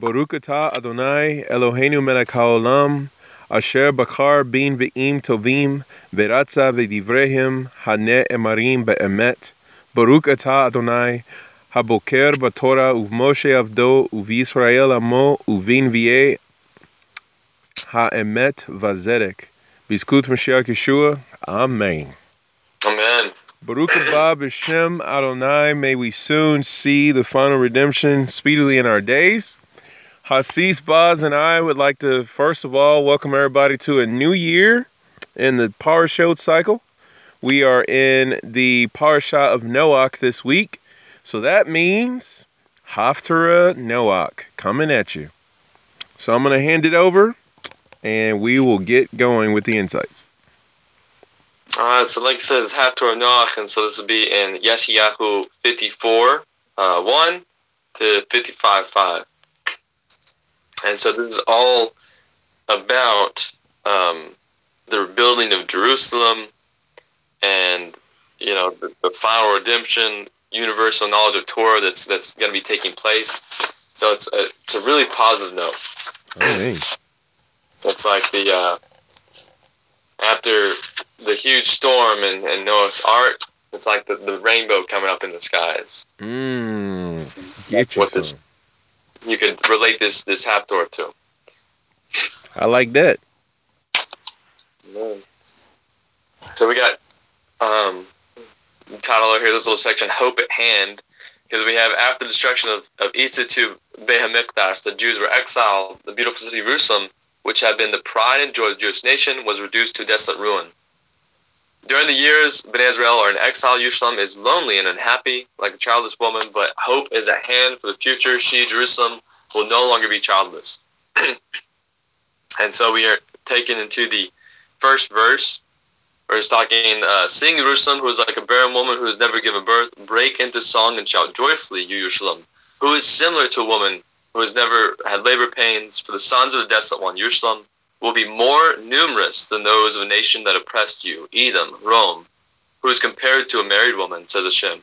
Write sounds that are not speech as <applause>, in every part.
ברוך אתה אדוני אלוהינו מלך העולם, אשר בחר בנביאים טובים, ורצה בדבריהם הנאמרים באמת. ברוך אתה אדוני, הבוקר בתורה ובמשה עבדו ובישראל עמו ובנביאי האמת והצדק. בזכות משיח ישוע, אמן. אמן. Baruch haba b'Shem Adonai. May we soon see the final redemption speedily in our days. Hasis Baz and I would like to first of all welcome everybody to a new year in the Parashot cycle. We are in the Parashah of Noach this week. So that means Haftarah Noach coming at you. So I'm going to hand it over and we will get going with the insights. All right, so like I said, it's Haftarah Noach, and so this will be in Yeshayahu 54, uh, 1 to 55, 5. And so this is all about um, the rebuilding of Jerusalem and, you know, the, the final redemption, universal knowledge of Torah that's that's going to be taking place. So it's a, it's a really positive note. Amen. It's like the uh, after the huge storm and, and Noah's Ark, it's like the, the rainbow coming up in the skies. Mmm. You What this- You could relate this this Haftorah to. I like that. So we got um, title over here, this little section, Hope at Hand, because we have after the destruction of, of Isa to Behamikdash, the Jews were exiled, the beautiful city of Jerusalem, which had been the pride and joy of the Jewish nation, was reduced to desolate ruin. During the years Bnei Israel are in exile, Jerusalem is lonely and unhappy, like a childless woman, but hope is at hand for the future. She, Jerusalem, will no longer be childless. <clears throat> and so we are taken into the first verse, where it's talking, uh, Sing Jerusalem, who is like a barren woman who has never given birth, break into song and shout joyfully, you Jerusalem, who is similar to a woman who has never had labor pains, for the sons of the desolate one, Jerusalem, will be more numerous than those of a nation that oppressed you, Edom, Rome, who is compared to a married woman, says Hashem.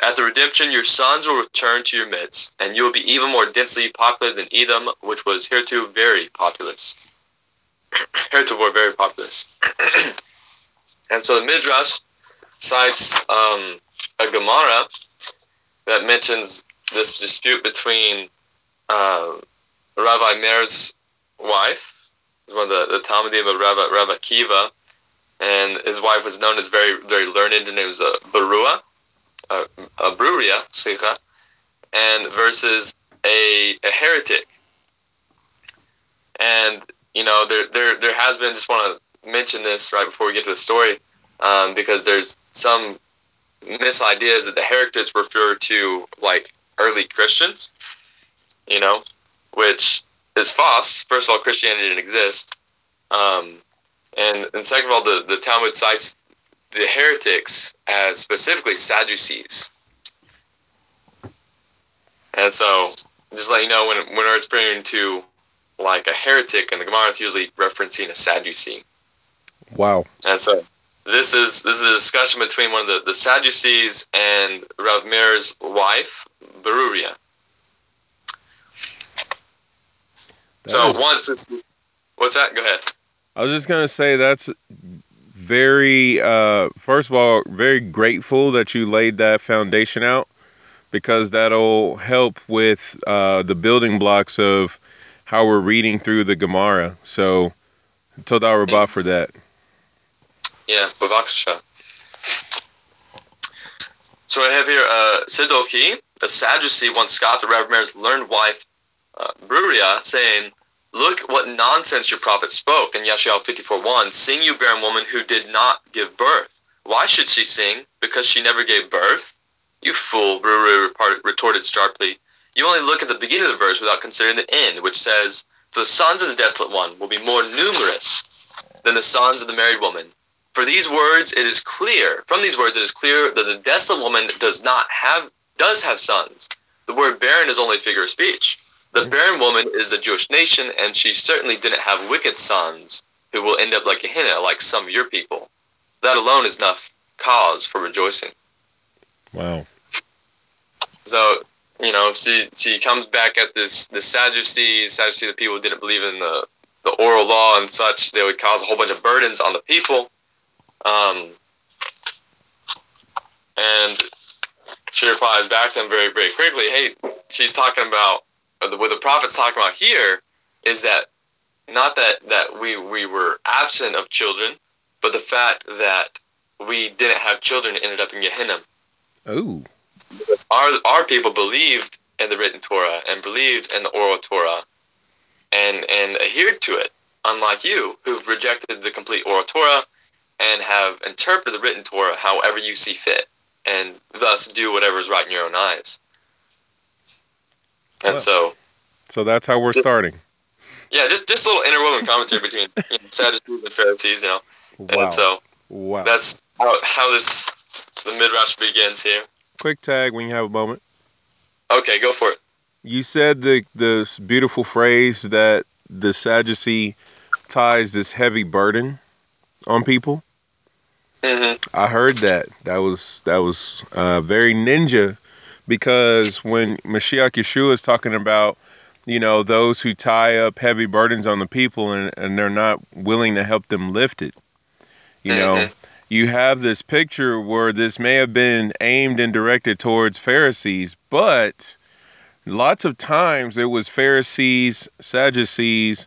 At the redemption, your sons will return to your midst, and you will be even more densely populated than Edom, which was hereto very populous. heretofore very populous. <clears throat> <clears throat> and so the Midrash cites um, a Gemara that mentions this dispute between uh, Rabbi Meir's wife, one of the, the talmidim of Rabbi, Rabbi Akiva, and his wife was known as very very learned, and it was a Barua, uh, a Bruria, Sikha, and versus a, a heretic. And you know, there there there has been. Just want to mention this right before we get to the story, um, because there's some misideas that the heretics refer to like early Christians. You know, which is false. First of all, Christianity didn't exist. Um, and, and second of all, the, the Talmud cites the heretics as specifically Sadducees. And so, just let you know, when, when we're referring to like a heretic in the Gemara, it's usually referencing a Sadducee. Wow. And so, this is this is a discussion between one of the, the Sadducees and Rav Meir's wife, Baruria. That so is- once this, what's that? Go ahead. I was just gonna say that's very uh first of all very grateful that you laid that foundation out because that'll help with uh the building blocks of how we're reading through the Gemara. So Toda Rabbah for that. Yeah, Bavakasha. So I have here uh, Sidoki, the Sadducee, once Scott, the Rabbi learned wife, uh, Bruria, saying, Look what nonsense your prophet spoke in Yeshayahu 54.1. Sing, you barren woman who did not give birth. Why should she sing? Because she never gave birth? You fool, Ruru retorted sharply. You only look at the beginning of the verse without considering the end, which says, For the sons of the desolate one will be more numerous than the sons of the married woman. For these words, it is clear. From these words, it is clear that the desolate woman does not have does have sons. The word barren is only a figure of speech. The barren woman is the Jewish nation, and she certainly didn't have wicked sons who will end up like Gehenna, like some of your people. That alone is enough cause for rejoicing. Wow. So you know, she she comes back at this the Sadducees, Sadducee the people who didn't believe in the the oral law and such. They would cause a whole bunch of burdens on the people. Um, and she replies back to them very, very quickly. Hey, she's talking about what the prophet's talking about here is that not that that we we were absent of children, but the fact that we didn't have children ended up in Gehenna. Oh. Our our people believed in the written Torah and believed in the oral Torah, and and adhered to it. Unlike you, who've rejected the complete oral Torah and have interpreted the written Torah however you see fit, and thus do whatever is right in your own eyes. And so, So that's how we're starting. yeah, just just a little interwoven commentary between you know, Sadducees and Pharisees, you know. Wow. And so wow. that's how, how this the midrash begins here. Quick tag when you have a moment. Okay, go for it. You said the the beautiful phrase that the Sadducee ties this heavy burden on people. hmm I heard that. That was that was uh, very ninja because when Mashiach Yeshua is talking about, you know, those who tie up heavy burdens on the people and, and they're not willing to help them lift it, you know, Mhm. you have this picture where this may have been aimed and directed towards Pharisees, but lots of times it was Pharisees, Sadducees,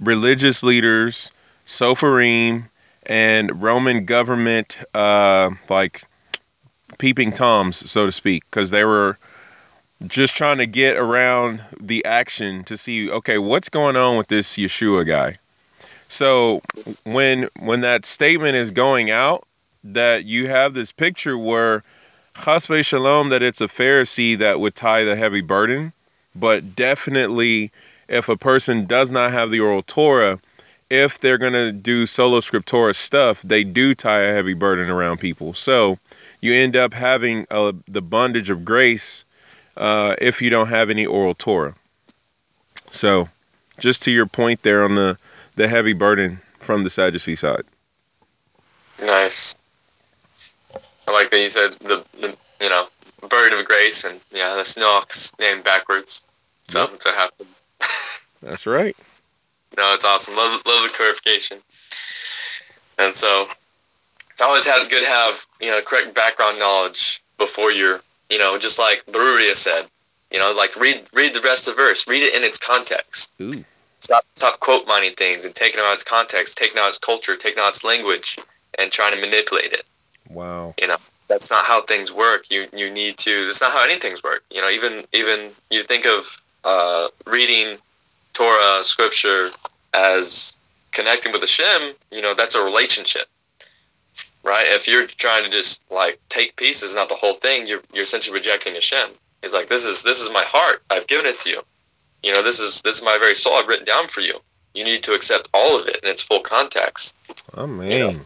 religious leaders, Sopharim, and Roman government, uh, like peeping toms, so to speak, because they were just trying to get around the action to see, okay, what's going on with this Yeshua guy. So when when that statement is going out, that you have this picture where chasve shalom that it's a Pharisee that would tie the heavy burden, but definitely if a person does not have the oral Torah, if they're gonna do sola scriptura stuff, they do tie a heavy burden around people. So you end up having uh, the bondage of grace uh, if you don't have any oral Torah. So, just to your point there on the the heavy burden from the Sadducee side. Nice. I like that you said the, the you know bird of grace and yeah the snow's named backwards. So Yep. that's what happened. That's right. No, it's awesome. Love, love the clarification. And so it's always had good to have you know correct background knowledge before you're you know just like Baruria said. You know, like read read the rest of the verse. Read it in its context. Ooh. Stop stop quote mining things and taking out its context, taking out its culture, taking out its language, and trying to manipulate it. Wow. You know that's not how things work. You you need to. That's not how anything's work. You know, even even you think of uh, reading Torah scripture as connecting with Hashem. You know, that's a relationship, right? If you're trying to just like take pieces, not the whole thing, you're you're essentially rejecting Hashem. He's like, this is this is my heart. I've given it to you. You know, this is this is my very soul. I've written down for you. You need to accept all of it in its full context. Oh man.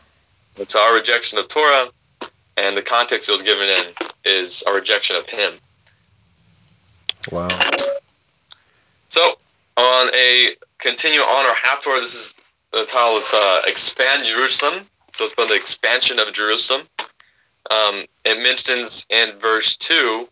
It's our rejection of Torah, and the context it was given in is a rejection of Him. Wow. So, on a continue on our half Torah, this is the title. It's uh, expand Jerusalem. So it's about the expansion of Jerusalem. Um, it mentions in verse two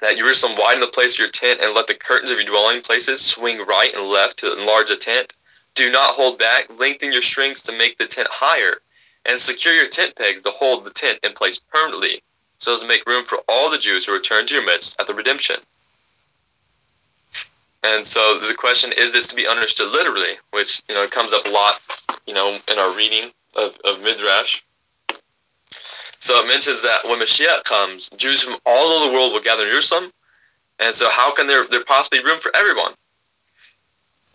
that Jerusalem widen the place of your tent and let the curtains of your dwelling places swing right and left to enlarge the tent. Do not hold back. Lengthen your strings to make the tent higher, and secure your tent pegs to hold the tent in place permanently, so as to make room for all the Jews who return to your midst at the redemption. And so there's a question: Is this to be understood literally? Which you know comes up a lot, you know, in our reading of, of midrash. So it mentions that when Mashiach comes, Jews from all over the world will gather in Jerusalem, and so how can there there possibly be room for everyone?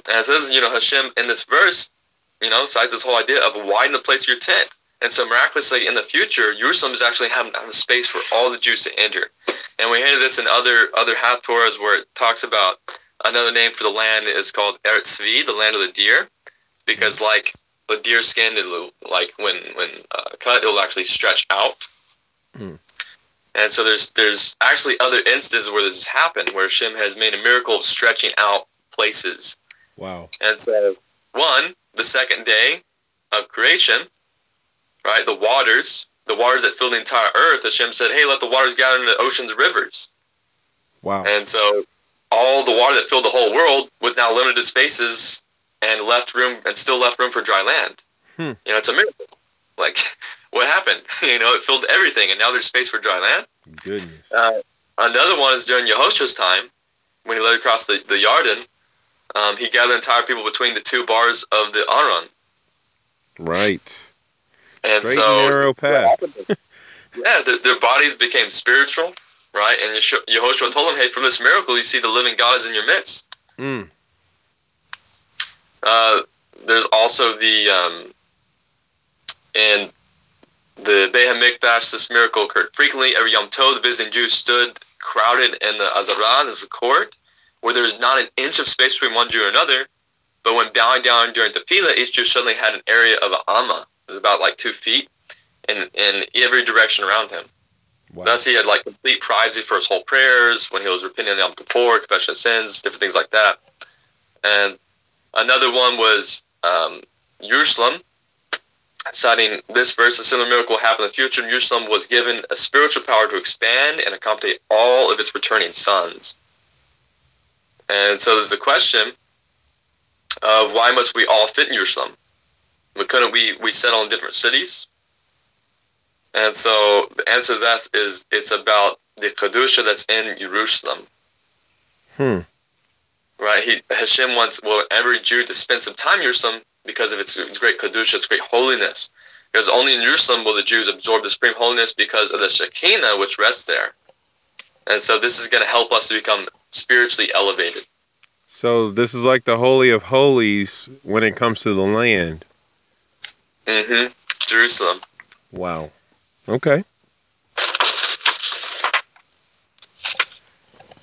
And it says, you know, Hashem in this verse, you know, cites this whole idea of widen the place of your tent. And so miraculously, in the future, Jerusalem is actually having, having space for all the Jews to enter. And we hear this in other other Haftorahs where it talks about another name for the land is called Eretz Tzvi, the land of the deer, because like the deer skin, it'll, like when when uh, cut, it will actually stretch out. Hmm. And so there's there's actually other instances where this has happened, where Shem has made a miracle of stretching out places. Wow. And so, one, the second day of creation, right? The waters, the waters that fill the entire earth. Hashem said, "Hey, let the waters gather in the oceans rivers." Wow. And so all the water that filled the whole world was now limited spaces and left room and still left room for dry land. Hmm. You know, it's a miracle. Like, <laughs> what happened? <laughs> you know, it filled everything, and now there's space for dry land. Goodness. Uh, another one is during Yehoshua's time, when he led across the, the Yarden, um, he gathered entire people between the two bars of the Aron. Right. And Straight so, narrow path. <laughs> yeah, the, their bodies became spiritual, right? And Yehoshua told them, hey, from this miracle, you see the living God is in your midst. Mm. Uh, there's also the, um, in the Beit HaMikdash, this miracle occurred frequently. Every Yom Tov, the visiting Jews stood crowded in the Azarah, this is the court, where there was not an inch of space between one Jew and another. But when bowing down during the tefillah, each Jew suddenly had an area of an amma. It was about like two feet in, in every direction around him. Wow. Thus, he had like complete privacy for his whole prayers when he was repenting on Yom Kippur, confession of sins, different things like that. And another one was um, Jerusalem, citing this verse, a similar miracle will happen in the future. And Jerusalem was given a spiritual power to expand and accommodate all of its returning sons. And so there's the question of why must we all fit in Jerusalem? But couldn't we, we settle in different cities? And so the answer to that is it's about the Kedusha that's in Jerusalem. Hmm. Right? He Hashem wants well every Jew to spend some time in Jerusalem because of its, its great Kedusha, its great holiness. Because only in Jerusalem will the Jews absorb the supreme holiness because of the Shekinah which rests there. And so this is going to help us to become spiritually elevated. So this is like the holy of holies when it comes to the land. Mm-hmm. Jerusalem. Wow. Okay.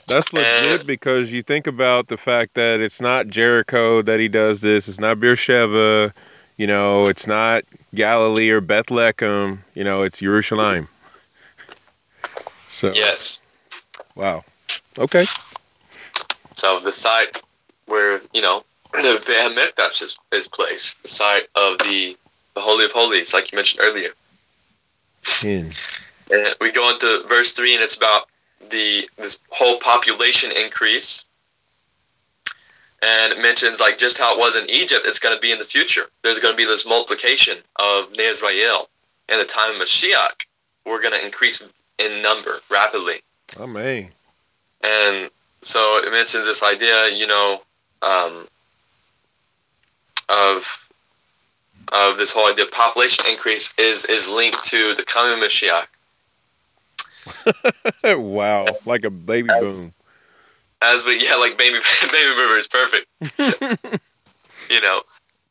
That's legit And- because you think about the fact that it's not Jericho that he does this. It's not Beersheba. You know, it's not Galilee or Bethlehem. You know, it's Jerusalem. So Yes. wow. Okay. So the site where you know <clears throat> the Hamikdash is, is placed, the site of the the Holy of Holies, like you mentioned earlier. In. And we go into verse three, and it's about the this whole population increase, and it mentions like just how it was in Egypt, it's going to be in the future. There's going to be this multiplication of Bnei Israel in the time of Mashiach. We're going to increase in number rapidly. Man. and so it mentions this idea, you know, um, of of this whole idea of population increase is is linked to the coming of Mashiach. <laughs> wow. Like a baby boom. As we yeah, like baby <laughs> baby boomer is perfect. <laughs> You know,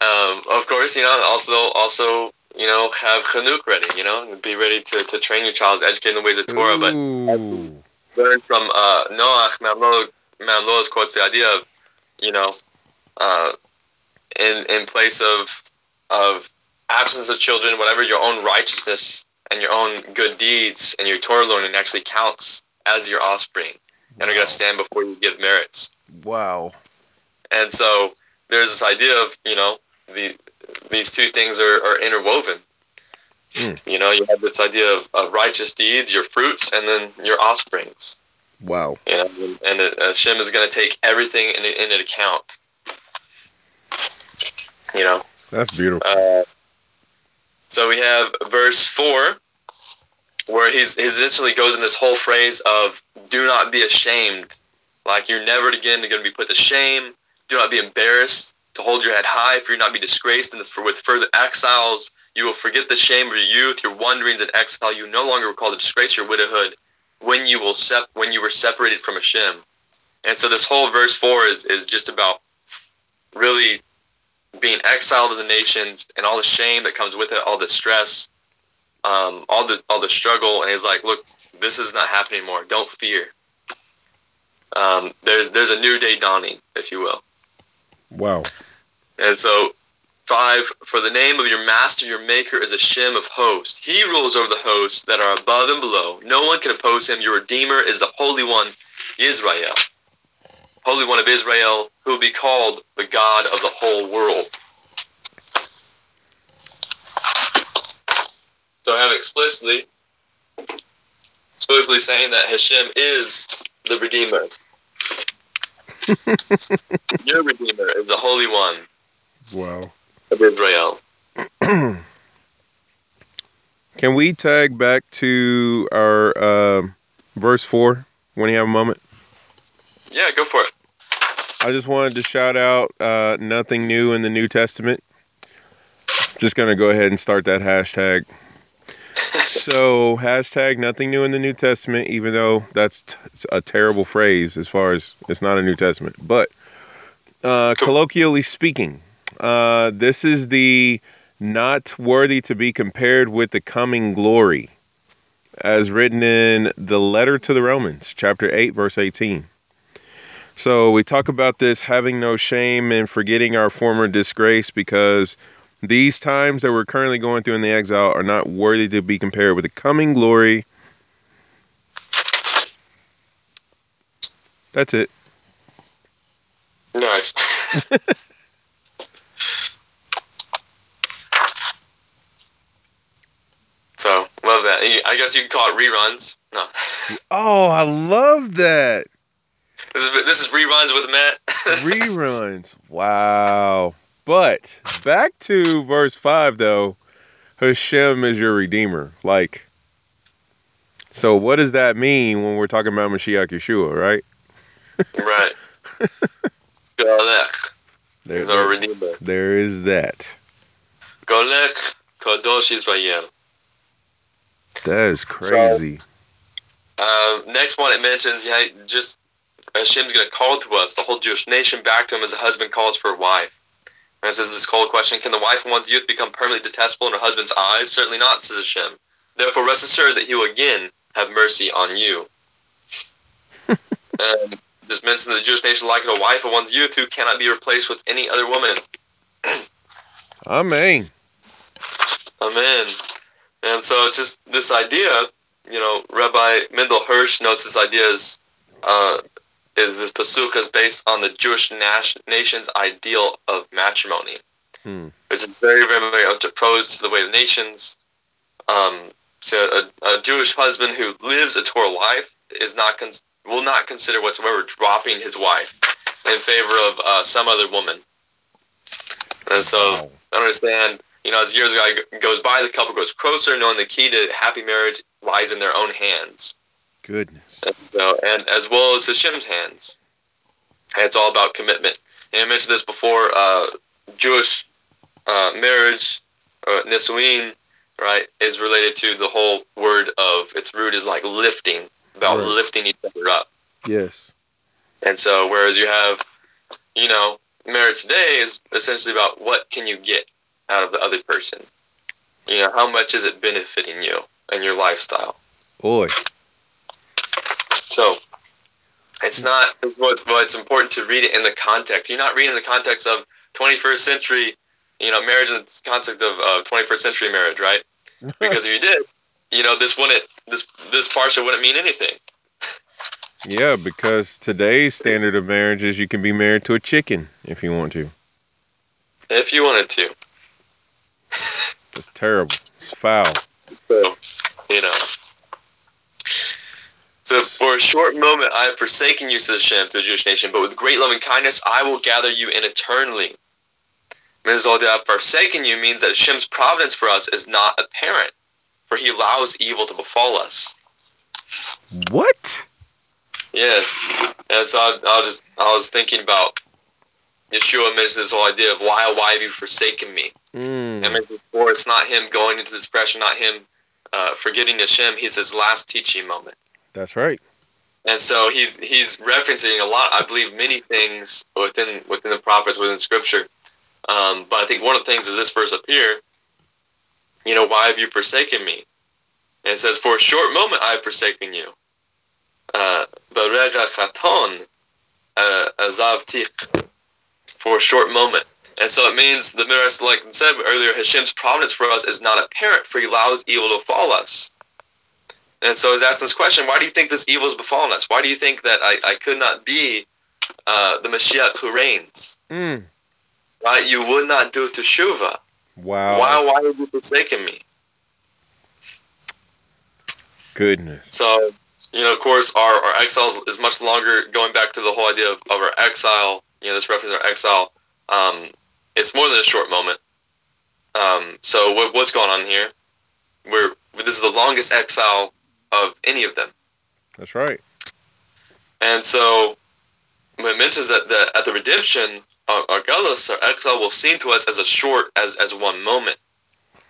um, of course, you know, also also you know have chinuch ready. You know, be ready to, to train your child, educate in the ways of Torah, but learn from uh, Noach Mamlo Mamlo's quotes the idea of, you know, uh, in in place of of absence of children, whatever your own righteousness and your own good deeds and your Torah learning actually counts as your offspring and are going to stand before you give merits. Wow. And so there's this idea of you know the these two things are, are interwoven. Mm. You know, you have this idea of, of righteous deeds, your fruits, and then your offsprings. Wow. You know, and, and uh, Hashem is going to take everything in, in account. You know, That's beautiful. uh, so we have verse four, where he's he essentially goes in this whole phrase of "Do not be ashamed," like you're never again going to be put to shame. Do not be embarrassed. To hold your head high, for you not be disgraced, and for with further exiles you will forget the shame of your youth, your wanderings in exile. You no longer recall the disgrace your widowhood when you will sep- when you were separated from Hashem. And so this whole verse four is is just about really being exiled to the nations and all the shame that comes with it, all the stress, um, all the all the struggle. And he's like, look, this is not happening anymore. Don't fear. Um, there's there's a new day dawning, if you will. Wow. And so, five, for the name of your master, your maker, is a Shem of hosts. He rules over the hosts that are above and below. No one can oppose him. Your Redeemer is the Holy One, Israel. Holy One of Israel, who will be called the God of the whole world. So I have explicitly, explicitly saying that Hashem is the Redeemer. <laughs> Your Redeemer is the Holy One Wow. of Israel. <clears throat> Can we tag back to our um verse four when you have a moment? Yeah, go for it. I just wanted to shout out uh, nothing new in the New Testament. Just gonna go ahead and start that hashtag. So hashtag nothing new in the New Testament, even though that's t- a terrible phrase as far as it's not a New Testament. But uh, colloquially speaking, uh, this is the not worthy to be compared with the coming glory, as written in the letter to the Romans, chapter eight, verse eighteen. So we talk about this having no shame and forgetting our former disgrace because these times that we're currently going through in the exile are not worthy to be compared with the coming glory. That's it. Nice. <laughs> so love that. I guess you can call it reruns. No, Oh, I love that. This is this is reruns with Matt. <laughs> Reruns. Wow. But back to verse 5 though. Hashem is your redeemer. Like so what does that mean when we're talking about Mashiach Yeshua, right? right. <laughs> Golech There, is our redeemer. there is that. Golech Kadosh Israel. That is crazy. Um, next one it mentions, yeah, just Hashem's going to call to us, the whole Jewish nation, back to him as a husband calls for a wife. And it says this cold question Can the wife of one's youth become permanently detestable in her husband's eyes? Certainly not, says Hashem. Therefore, rest assured that he will again have mercy on you. <laughs> and just mention that the Jewish nation, like a wife of one's youth, who cannot be replaced with any other woman. <clears throat> Amen. Amen. And so it's just this idea, you know, Rabbi Mendel Hirsch notes this idea is, uh, is this pasuk is based on the Jewish nas- nation's ideal of matrimony, Hmm. which is very, very, very much opposed to the way of nations. Um, so a, a Jewish husband who lives a Torah life is not cons- will not consider whatsoever dropping his wife in favor of uh, some other woman. And so Wow. I understand, you know, as years go- goes by, the couple grows closer, knowing the key to happy marriage lies in their own hands, Goodness. and, so, and as well as Hashem's hands. And it's all about commitment. And I mentioned this before. Uh, Jewish uh, marriage, uh, nisuin, right, is related to the whole word of its root is like lifting, about Right. lifting each other up. Yes. And so, whereas you have, you know, marriage today is essentially about what can you get out of the other person. You know, how much is it benefiting you and your lifestyle? Boy. So, it's not. What's, but it's important to read it in the context. You're not reading the context of 21st century, you know, marriage in the context of uh, 21st century marriage, right? <laughs> Because if you did, you know, this wouldn't this this parsha wouldn't mean anything. yeah, because today's <laughs> standard of marriage is you can be married to a chicken if you want to. If you wanted to. It's terrible. It's foul. <laughs> So, you know. So for a short moment I have forsaken you, says Shem, to the Jewish nation, but with great loving kindness I will gather you in eternally. Mizal have forsaken you means that Shem's providence for us is not apparent, for he allows evil to befall us. What? Yes. And so I, I was just I was thinking about Yeshua mentions this whole idea of why why have you forsaken me? And Mm. mentioned before it's not him going into this depression, not him uh, forgetting Hashem. He's his last teaching moment. That's right. And so he's he's referencing a lot, I believe, many things within within the prophets, within Scripture. Um, but I think one of the things is this verse up here. You know, why have you forsaken me? And it says, for a short moment I have forsaken you. Uh, uh. For a short moment. And so it means the Midrash, like I said earlier, Hashem's providence for us is not apparent, for he allows evil to fall us. And so he's asking this question why do you think this evil has befallen us? Why do you think that I, I could not be uh, the Mashiach who reigns? Mm. Right? You would not do teshuva. Wow. Why, why have you forsaken me? Goodness. So, you know, of course, our, our exile is much longer. Going back to the whole idea of, of our exile, you know, this reference our exile. Um, it's more than a short moment. Um, so what, what's going on here? We're this is the longest exile of any of them. That's right. And so when it mentions that, that at the redemption, our, our galus, our exile, will seem to us as a short as as one moment.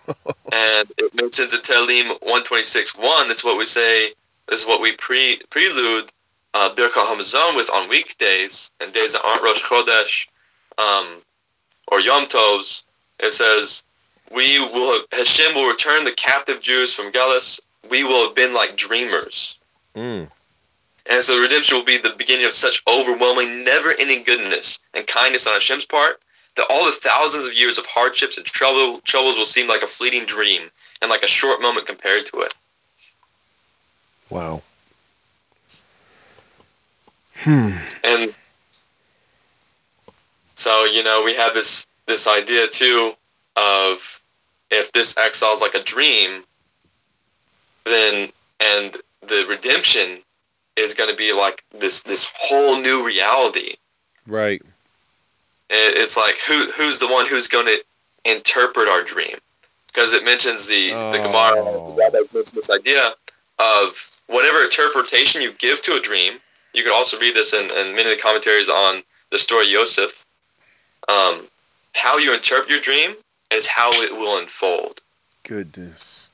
<laughs> and it mentions in Tehillim 126 1, that's what we say, is what we pre prelude uh, Birkat Hamazon with on weekdays and days that aren't Rosh Chodesh um, or Yom Tovs. It says, we will Hashem will return the captive Jews from Galus. We will have been like dreamers. Mm. And so redemption will be the beginning of such overwhelming, never-ending goodness and kindness on Hashem's part that all the thousands of years of hardships and trouble, troubles will seem like a fleeting dream and like a short moment compared to it. Wow. Hmm. And so you know we have this this idea too of if this exile is like a dream, then and the redemption is going to be like this this whole new reality. Right. It's like who who's the one who's going to interpret our dream? Because it mentions the oh. the Gemara, mentions this idea of whatever interpretation you give to a dream. You could also read this in, in many of the commentaries on the story Yosef. Um, how you interpret your dream is how it will unfold. Goodness.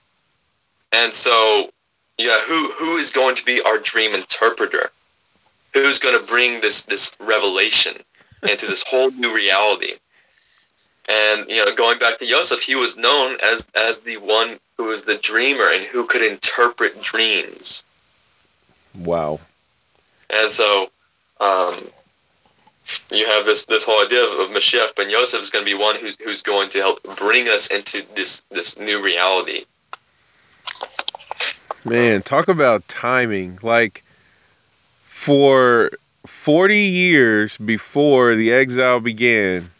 And so, yeah, who who is going to be our dream interpreter? Who's going to bring this this revelation into this whole new reality? And you know, going back to Yosef, he was known as as the one who was the dreamer and who could interpret dreams. Wow. And so, um, you have this this whole idea of, of Mashiach ben Yosef is going to be one who's who's going to help bring us into this this new reality. Man, talk about timing. Like for 40 years before the exile began,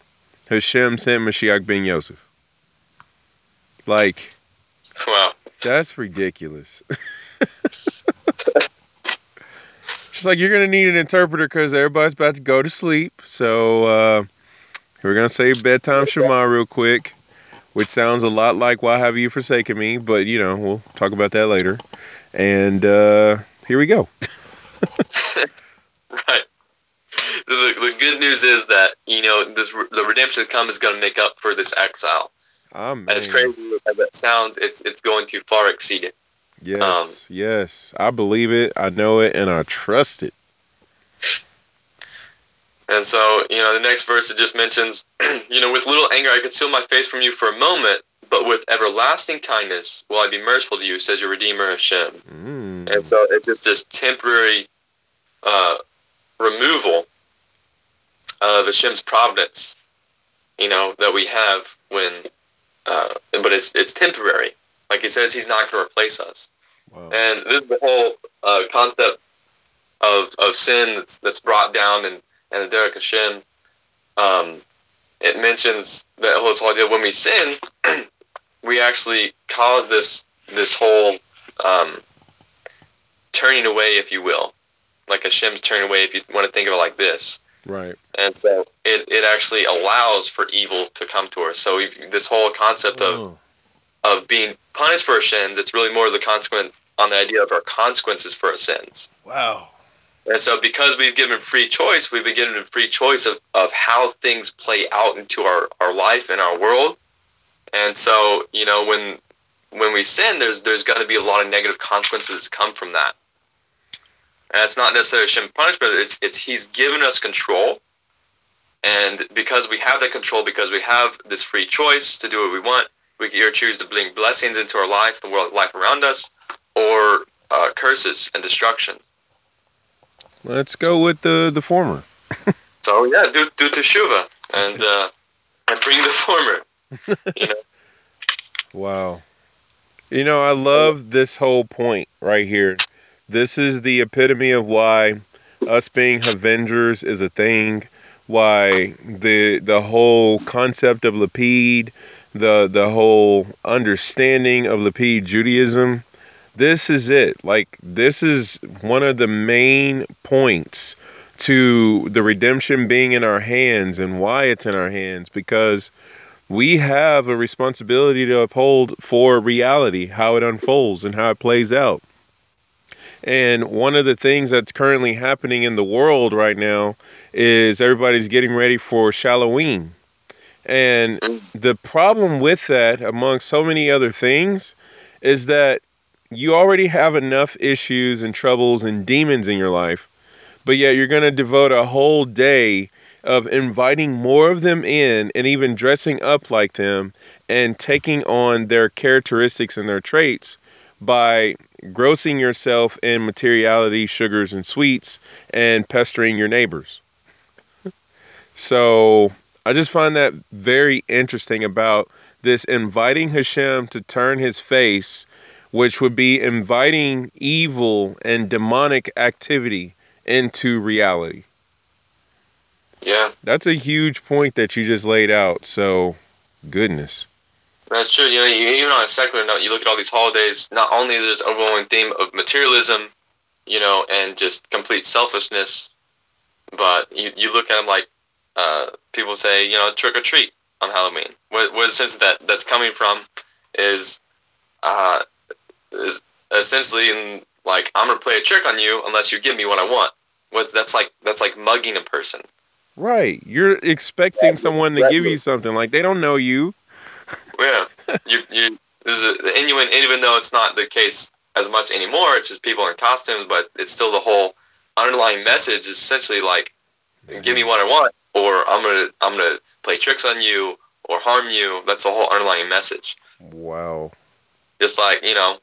Hashem sent Mashiach ben Yosef. Like, wow, that's ridiculous. <laughs> She's like, you're gonna need an interpreter because everybody's about to go to sleep. So uh, we're gonna say bedtime Shema real quick, which sounds a lot like "Why have you forsaken me?" But you know, we'll talk about that later. And uh, here we go. <laughs> right. The, the good news is that you know this the redemption come is going to make up for this exile. Amen. As crazy as that sounds, it's it's going to far exceed it. Yes, um, yes. I believe it, I know it, and I trust it. And so, you know, the next verse it just mentions, <clears throat> you know, with little anger I conceal my face from you for a moment, but with everlasting kindness will I be merciful to you, says your Redeemer Hashem. Mm. And so it's just this temporary uh, removal of Hashem's providence, you know, that we have when, uh, but it's it's temporary. Like he says, he's not going to replace us. Wow. And this is the whole uh, concept of, of sin that's, that's brought down in, in the Derech Hashem. Um, it mentions that whole idea when we sin, <clears throat> we actually cause this this whole um, turning away, if you will, like Hashem's turning away. If you want to think of it like this, right? And so it, it actually allows for evil to come to us. So this whole concept oh. of of being punished for our sins, it's really more the consequence on the idea of our consequences for our sins. Wow. And so, because we've given free choice, we've been given free choice of, of how things play out into our, our life and our world. And so, you know, when when we sin, there's there's going to be a lot of negative consequences come from that. And it's not necessarily shame punishment. It's it's He's given us control, and because we have that control, because we have this free choice to do what we want, we can either choose to bring blessings into our life, the world, life around us, or uh, curses and destruction. Let's go with the the former. <laughs> so yeah, do do teshuva and uh, and bring the former. <laughs> You know. wow. You know, I love this whole point right here. This is the epitome of why us being Avengers is a thing. Why the the whole concept of Lapid, the the whole understanding of Lapid Judaism this is it. Like this is one of the main points to the redemption being in our hands and why it's in our hands because we have a responsibility to uphold for reality, how it unfolds and how it plays out. And one of the things that's currently happening in the world right now is everybody's getting ready for Halloween. And the problem with that, among so many other things, is that you already have enough issues and troubles and demons in your life, but yet you're going to devote a whole day of inviting more of them in and even dressing up like them and taking on their characteristics and their traits by grossing yourself in materiality, sugars, and sweets and pestering your neighbors. so I just find that very interesting about this inviting Hashem to turn his face, which would be inviting evil and demonic activity into reality. Yeah, That's a huge point that you just laid out. So, goodness. that's true. You know, you, even on a secular note, you look at all these holidays. Not only is there this overwhelming theme of materialism, you know, and just complete selfishness, but you, you look at them like uh, people say, you know, trick or treat on Halloween. What what sense that that's coming from is uh, is essentially in like I'm gonna play a trick on you unless you give me what I want. What's that's like that's like mugging a person. Right. You're expecting someone to give you something like they don't know you. Yeah, you you this is a, even even though it's not the case as much anymore. It's just people in costumes, but it's still the whole underlying message is essentially like, give me what I want, or I'm gonna I'm gonna play tricks on you or harm you. That's the whole underlying message. Wow. Just like you know,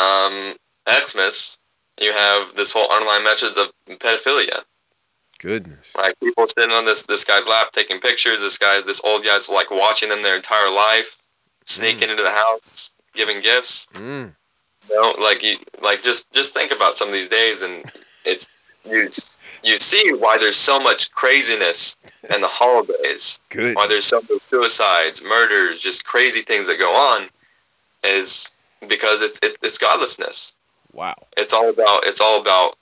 um, Xmas, you have this whole online message of pedophilia. Goodness. Like people sitting on this this guy's lap taking pictures. This guy, this old guy's like watching them their entire life, sneaking into the house, giving gifts. Mm. You know, like you like just just think about some of these days, and it's you you see why there's so much craziness in the holidays. Good. Why there's so many suicides, murders, just crazy things that go on, is because it's it's, it's godlessness. Wow. It's all about it's all about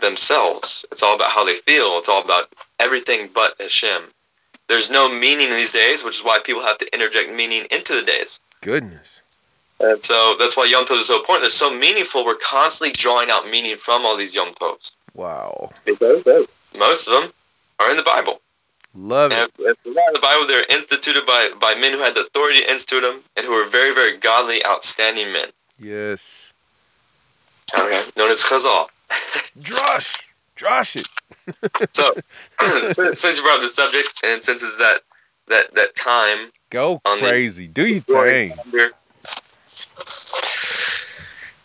themselves. It's all about how they feel. It's all about everything but Hashem. There's no meaning in these days, which is why people have to interject meaning into the days. Goodness. And so that's why Yom Tov is so important. It's so meaningful. We're constantly drawing out meaning from all these Yom Tovs. Wow. Because most of them are in the Bible. Love And it. if, if they're not in the Bible, they're instituted by, by men who had the authority to institute them and who were very, very godly, outstanding men. Yes. Okay. Known as Chazal. Josh. Josh it. So, <laughs> <clears throat> since, you brought up the subject, and since it's that that that time Go on the- crazy. Do your thing. calendar.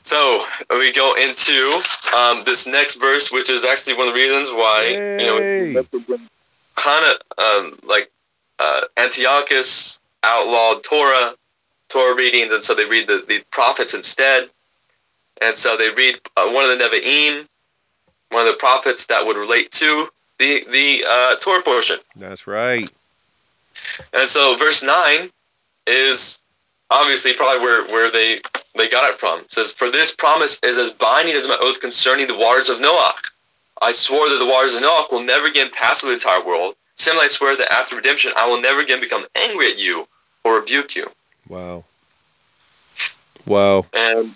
So we go into um, this next verse, which is actually one of the reasons why you know Yay. Kind of um, like uh, Antiochus outlawed Torah, Torah readings, and so they read the, the prophets instead, and so they read uh, one of the Nevi'im, one of the prophets that would relate to the the uh, Torah portion. That's right. And so verse nine is obviously probably where, where they they got it from. It says, For this promise is as binding as my oath concerning the waters of Noah. I swore that the waters of Noah will never again pass over the entire world. Similarly, I swear that after redemption I will never again become angry at you or rebuke you. Wow. Wow. And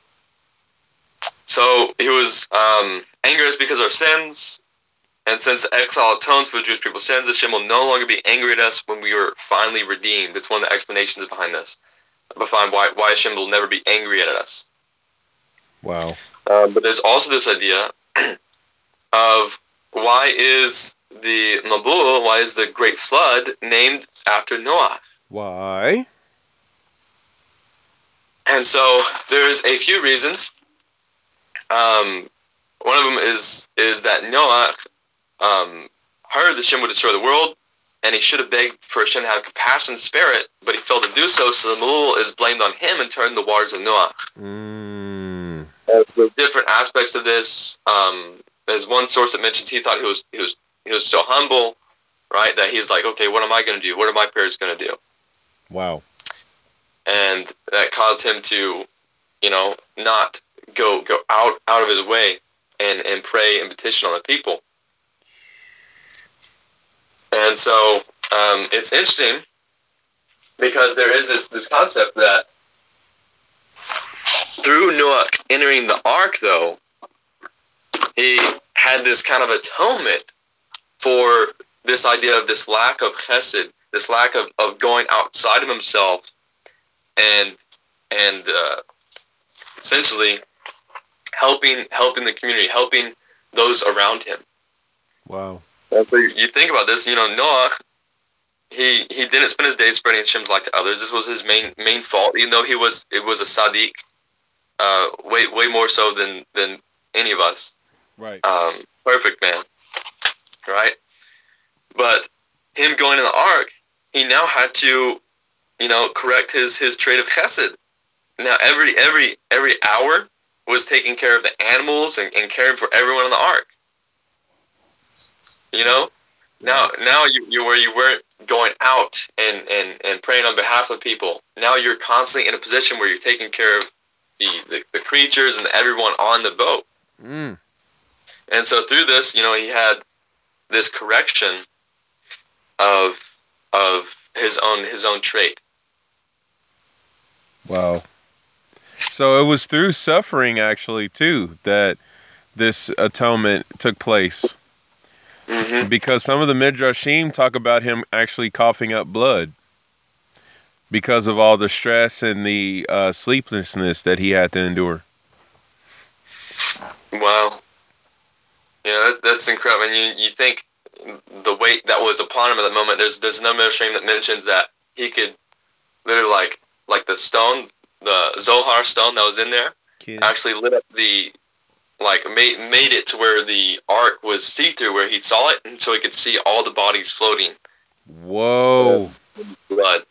so he was um, angry us because of our sins. And since the exile atones for the Jewish people's sins, Hashem will no longer be angry at us when we are finally redeemed. It's one of the explanations behind this. Behind why, why Hashem will never be angry at us. Wow. Uh, but there's also this idea <clears throat> of why is the Mabul, why is the Great Flood named after Noah? Why? And so there's a few reasons. Um, one of them is is that Noah um, heard that Shem would destroy the world, and he should have begged for Hashem to have compassion and spare it, but he failed to do so. So the Mabul is blamed on him and turned the waters of Noah. Mm. So there's different aspects of this. Um, there's one source that mentions he thought he was he was he was so humble, right? That he's like, okay, what am I going to do? What are my parents going to do? Wow. And that caused him to, you know, not go go out out of his way and and pray and petition on the people. And so um, it's interesting because there is this this concept that through Noah entering the ark, though, he had this kind of atonement for this idea of this lack of chesed, this lack of, of going outside of himself and and uh, essentially helping helping the community, helping those around him. Wow. And so you think about this, you know, Noah, he he didn't spend his days spreading Hashem's light to others. This was his main main fault, even though he was it was a tzaddik, uh, way way more so than than any of us. Right. Um, perfect man, right? But him going in the ark, he now had to, you know, correct his his trait of chesed. Now every every every hour was taking care of the animals and, and caring for everyone in the ark. You know, now now you, you where you weren't going out and, and, and praying on behalf of people. Now you're constantly in a position where you're taking care of the, the, the creatures and everyone on the boat. Mm. And so through this, you know, he had this correction of of his own his own trait. Wow. So it was through suffering, actually, too, that this atonement took place. Mm-hmm. Because some of the midrashim talk about him actually coughing up blood because of all the stress and the uh, sleeplessness that he had to endure. Wow. Yeah, that, that's incredible. And you, you think the weight that was upon him at the moment. There's there's no midrashim that mentions that he could literally like like the stone, the Zohar stone that was in there, Kid. actually lit up the like made made it to where the ark was see through, where he saw it, and so he could see all the bodies floating Whoa. blood.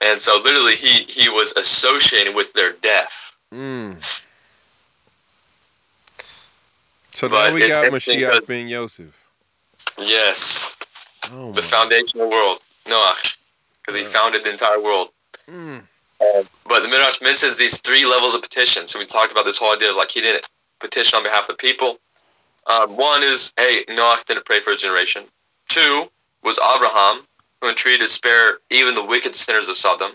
And so literally he he was associated with their death. Mm. So But now we got Mashiach ben Yosef. Yes, Oh the my. foundation of the world, Noah, because he Wow. founded the entire world. Mm. But the Midrash mentions these three levels of petition. So we talked about this whole idea of like he didn't petition on behalf of the people. Um, one is, hey, Noah didn't pray for his generation. Two was Abraham, who entreated to spare even the wicked sinners of Sodom.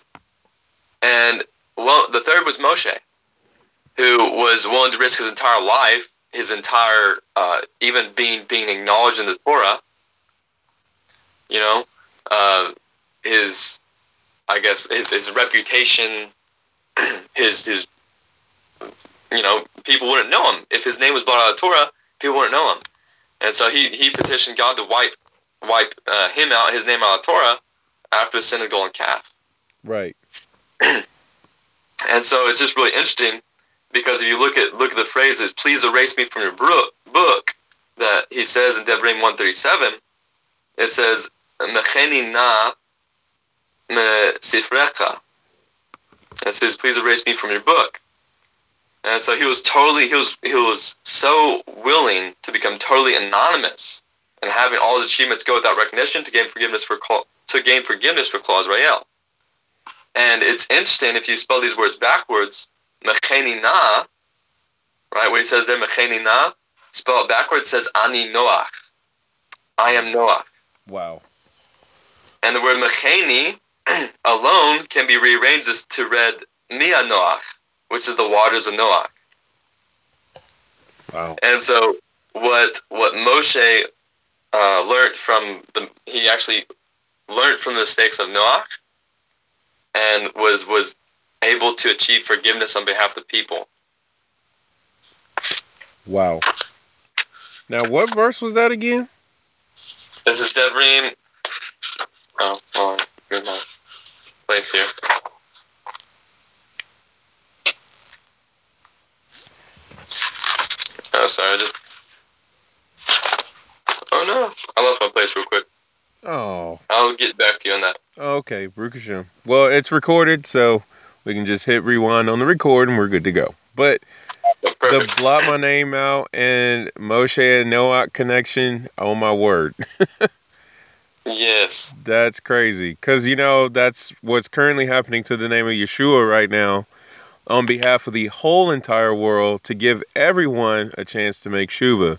And well, the third was Moshe, who was willing to risk his entire life, his entire, uh, even being being acknowledged in the Torah. You know, uh, his I guess his, his reputation, <clears throat> his his you know, people wouldn't know him. If his name was brought out of the Torah, people wouldn't know him. And so he, he petitioned God to wipe wipe uh, him out, his name out of the Torah, after the sin of golden calf. Right. <clears throat> And so it's just really interesting because if you look at look at the phrases, please erase me from your book, that he says in Devarim 137, it says, Mecheni na me sifrecha. It says, please erase me from your book. And so he was totally he was he was so willing to become totally anonymous and having all his achievements go without recognition to gain forgiveness for to gain forgiveness for Klal Yisrael. And it's interesting if you spell these words backwards, mecheni na, right? Where he says there mecheni na, spell it backwards says ani Noach. I am Noach. Wow. And the word mecheni <clears throat> alone can be rearranged as to read mei Noach, which is the waters of Noach. Wow. And so what what Moshe uh, learned from the he actually learned from the mistakes of Noach and was was able to achieve forgiveness on behalf of the people. Wow. Now, what verse was that again? This is Devarim. Oh, hold on. Good my place here. Oh, sorry. I just... Oh no, I lost my place real quick. Oh. I'll get back to you on that. Okay, Baruch Well, it's recorded, so we can just hit rewind on the record and we're good to go. But the blot my name out and Moshe and Noach connection, oh my word. <laughs> Yes. That's crazy. Because, you know, that's what's currently happening to the name of Yeshua right now. on behalf of the whole entire world to give everyone a chance to make shuva.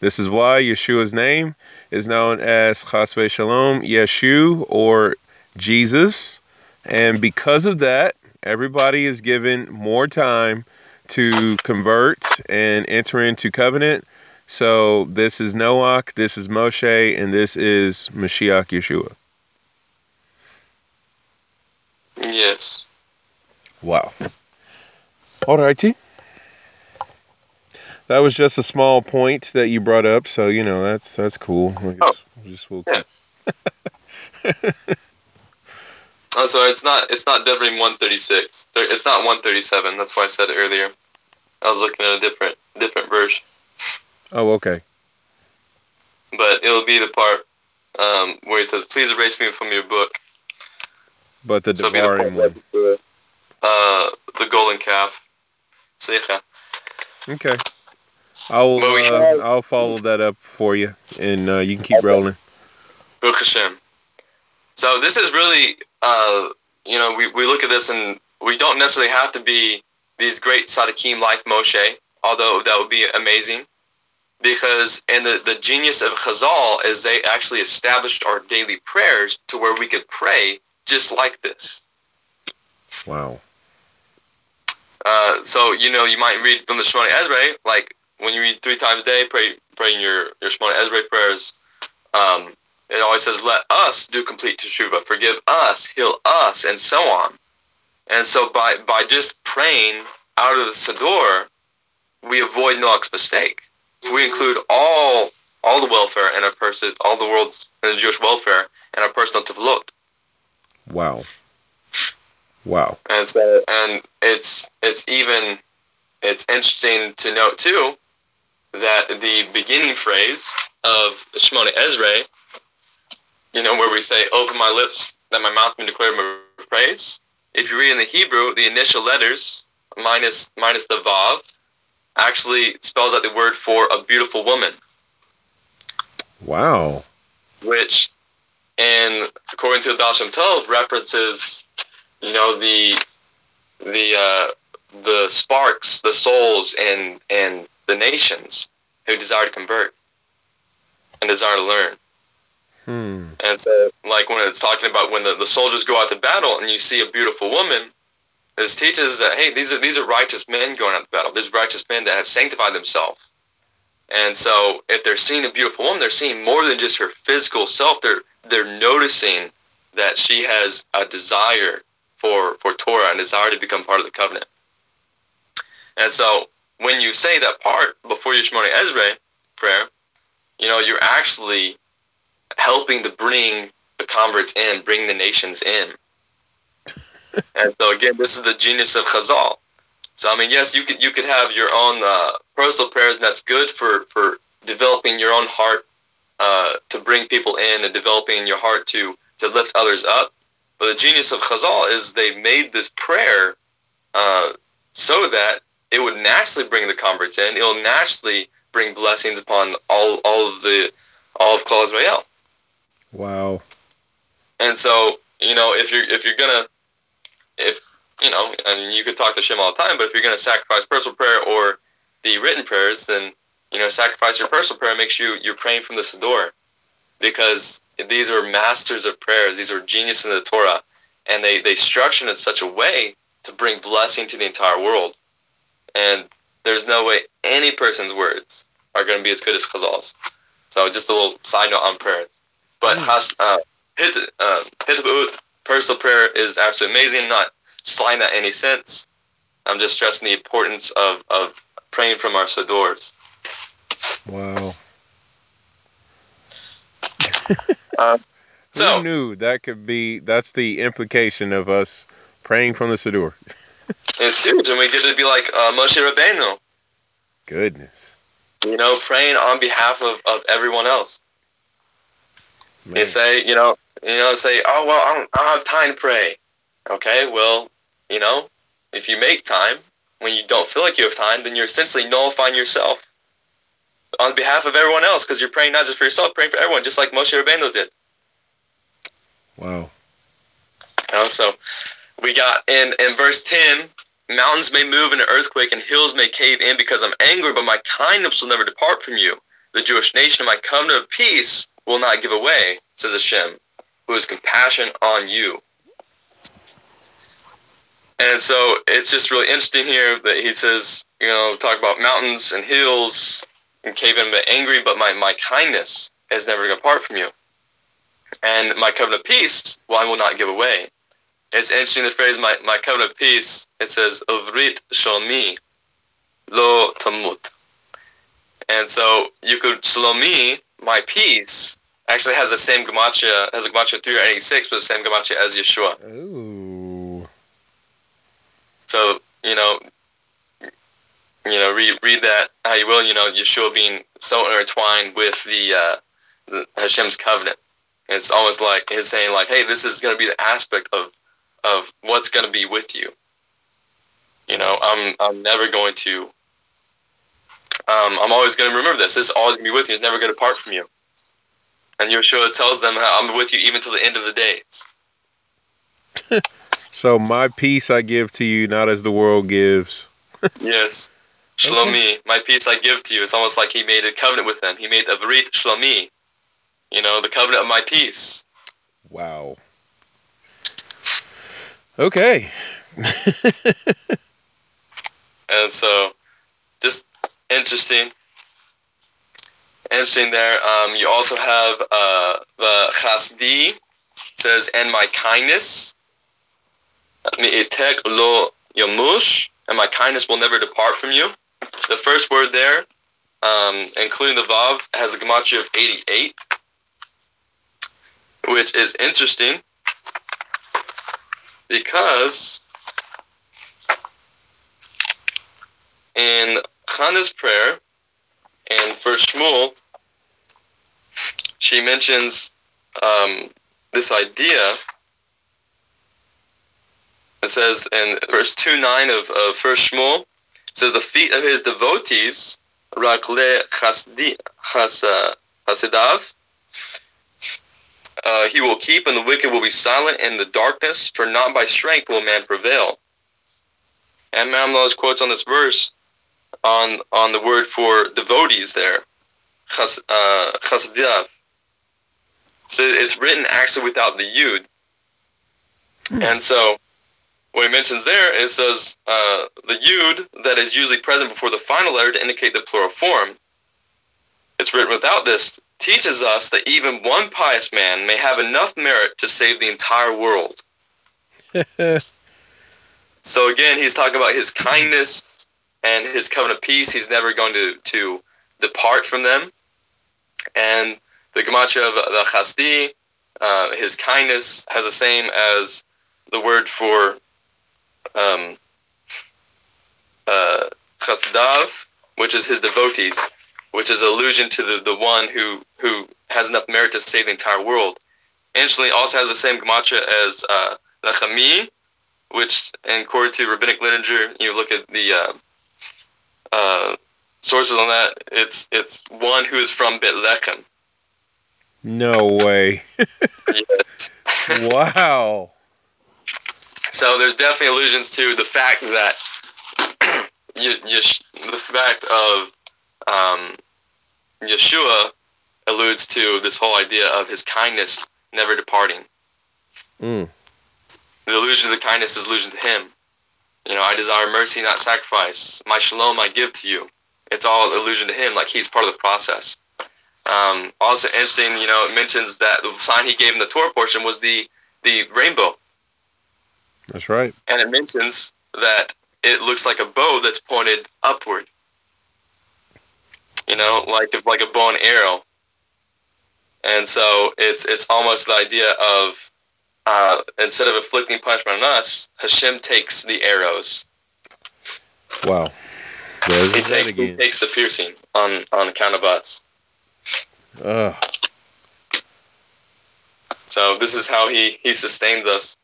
This is why Yeshua's name is known as Chasve Shalom Yeshu or Jesus. And because of that, everybody is given more time to convert and enter into covenant. So this is Noach, this is Moshe, and this is Mashiach Yeshua. Yes. Wow. All righty. That was just a small point that you brought up, so you know that's that's cool. I guess Oh. just we'll Yeah. <laughs> Oh, sorry, it's not it's not definitely 136. It's not 137. That's why I said it earlier. I was looking at a different different version. Oh, okay. but it'll be the part um, where he says, "Please erase me from your book." But the So be the one. Uh, the golden calf. Seicha. Okay. I'll uh, I'll follow that up for you, and uh, you can keep rolling. Baruch Hashem. So this is really, uh, you know, we, we look at this and we don't necessarily have to be these great Tzaddikim like Moshe, although that would be amazing. Because, and the, the genius of Chazal is they actually established our daily prayers to where we could pray just like this. Wow. Uh, so, you know, you might read from the Shemoneh Esrei, like when you read three times a day, pray, praying your, your Shemoneh Esrei prayers, um, it always says, let us do complete teshuva, forgive us, heal us, and so on. And so by, by just praying out of the Siddur, we avoid Noach's mistake. If we include all all the welfare and our person, all the world's and the Jewish welfare in our personal tefillot, Wow. Wow. and so and it's it's even it's interesting to note too that the beginning phrase of Shemoneh Esrei, you know, where we say, "Open my lips that my mouth may declare my praise." If you read in the Hebrew, the initial letters minus minus the vav actually spells out the word for a beautiful woman, Wow. which, and according to the Baal Shem Tov, references, you know, the the uh, the sparks, the souls, and and the nations who desire to convert and desire to learn. Hmm. And so, like when it's talking about when the, the soldiers go out to battle and you see a beautiful woman, this teaches that hey, these are these are righteous men going out to battle. There's righteous men that have sanctified themselves. And so, if they're seeing a beautiful woman, they're seeing more than just her physical self. They're they're noticing that she has a desire for for Torah and desire to become part of the covenant. And so, when you say that part before your Shemoneh Esrei prayer, you know you're actually helping to bring the converts in, bring the nations in. and so again, this is the genius of Chazal. So I mean, yes, you could you could have your own uh, personal prayers, and that's good for for developing your own heart uh, to bring people in and developing your heart to to lift others up. But the genius of Chazal is they made this prayer uh, so that it would naturally bring the converts in. It will naturally bring blessings upon all all of the all of Klal. Wow. And so, you know, if you're if you're gonna if you know, and you could talk to Shem all the time, but if you're gonna sacrifice personal prayer or the written prayers, then you know, sacrifice your personal prayer makes you you're praying from the Siddur. Because these are masters of prayers, these are genius in the Torah, and they, they structure it in such a way to bring blessing to the entire world. And there's no way any person's words are going to be as good as Chazal's. So just a little side note on prayer. But Mm. has, uh, hit, uh, personal prayer is absolutely amazing. Not slighting that any sense. I'm just stressing the importance of, of praying from our Sidors. Wow. <laughs> So, Who knew that could be? That's the implication of us praying from the Siddur. <laughs> it's huge, and we get to be like uh, Moshe Rabbeinu, Goodness. you know, praying on behalf of, of everyone else. Man. You say, you know, you know, say, oh well, I don't, I don't have time to pray. Okay, well, you know, if you make time when you don't feel like you have time, then you're essentially nullifying yourself on behalf of everyone else because you're praying not just for yourself, praying for everyone, just like Moshe Rabbeinu did. Wow. You know, so we got in in verse ten mountains may move in an earthquake and hills may cave in because I'm angry, but my kindness will never depart from you. The Jewish nation of my covenant of peace will not give away, says Hashem, who has compassion on you. And so it's just really interesting here that he says, you know, talk about mountains and hills and cave in, but angry, but my, my kindness is never going to depart from you. And my covenant of peace, well, I will not give away. It's interesting the phrase my, my covenant of peace, it says Uvrit Shlomi Lo Tamut. And so you could Shlomi, my peace, actually has the same gematria has a gematria 386, but the same gematria as Yeshua. Ooh. So, you know, you know, read read that how you will, you know, Yeshua being so intertwined with the uh the Hashem's covenant. It's almost like he's saying like, hey, this is gonna be the aspect of of what's going to be with you. You know, I'm I'm never going to. Um, I'm always going to remember this. This is always going to be with you. It's never going to part from you. And Yeshua tells them, "I'm with you even till the end of the days." <laughs> so my peace I give to you, not as the world gives. <laughs> yes, Shlomi, okay. my peace I give to you. It's almost like he made a covenant with them. He made a Brit Shlomi. You know, the covenant of my peace. Wow. Okay. <laughs> and so, just interesting. Interesting there. Um, you also have uh, the chasdi says, and my kindness. Mi'itek lo yamush, and my kindness will never depart from you. The first word there, um, including the vav, has a gematria of 88, which is interesting because in Hannah's prayer and First Shmuel, she mentions um, this idea. It says in verse 2 9 of, of First Shmuel, says, The feet of his devotees, Rakle Hasidav, uh, he will keep, and the wicked will be silent in the darkness, for not by strength will man prevail. And Mamlah's quotes on this verse on on the word for devotees there, chas, uh. So it's written actually without the yud. Hmm. And so what he mentions there, it says uh, the yud that is usually present before the final letter to indicate the plural form. It's written without this teaches us that even one pious man may have enough merit to save the entire world. <laughs> so again, he's talking about his kindness and his covenant of peace. He's never going to, to depart from them. And the gematria of the chasdi, uh, his kindness, has the same as the word for um, uh, chasdav, which is his devotees which is allusion to the, the one who, who has enough merit to save the entire world. Interestingly, also has the same gematria as uh, Lechami, which, according to rabbinic literature, you look at the uh, sources on that, it's it's one who is from Bethlehem. No way. <laughs> wow. So there's definitely allusions to the fact that <clears throat> you, you, the fact of um, Yeshua alludes to this whole idea of his kindness never departing. Mm. The allusion to the kindness is allusion to him. You know, I desire mercy, not sacrifice. My shalom I give to you. It's all allusion to him, like he's part of the process. Um, also interesting, you know, it mentions that the sign he gave in the Torah portion was the the rainbow. That's right. And it mentions that it looks like a bow that's pointed upward you know, like like a bow and arrow. And so it's it's almost the idea of uh, instead of inflicting punishment on us, Hashem takes the arrows. Wow. he takes he takes the piercing on on account of us. Ugh. So this is how he he sustained us.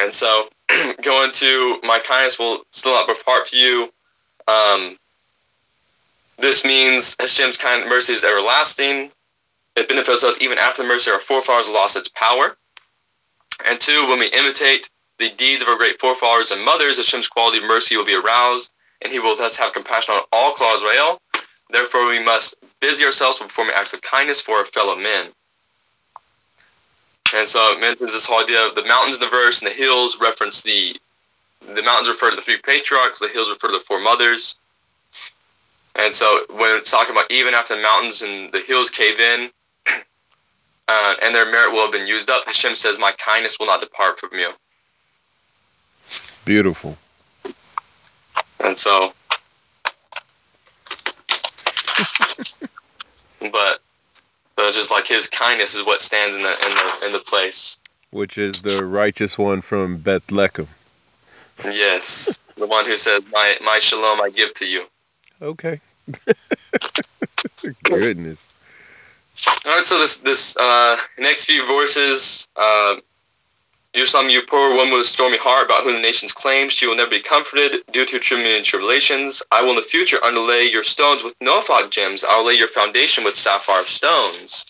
And so <clears throat> going to my kindness will still not depart from you. Um, this means Hashem's kind mercy is everlasting. It benefits us even after the mercy of our forefathers lost its power. And two, when we imitate the deeds of our great forefathers and mothers, Hashem's quality of mercy will be aroused, and He will thus have compassion on all Klal Israel. Therefore, we must busy ourselves with performing acts of kindness for our fellow men. And so it mentions this whole idea of the mountains in the verse and the hills reference the the mountains refer to the three patriarchs, the hills refer to the four mothers. And so when it's talking about even after the mountains and the hills cave in, uh, and their merit will have been used up, Hashem says, "My kindness will not depart from you." Beautiful. And so, <laughs> but but just like His kindness is what stands in the in the in the place. Which is the righteous one from Bethlehem. Yes, the one who says, "My my shalom I give to you." Okay. <laughs> Goodness. All right, so this this uh, next few verses, uh, some you poor woman with a stormy heart, about whom the nations claim she will never be comforted due to tribulation and tribulations. I will in the future underlay your stones with no flock gems. I will lay your foundation with sapphire stones.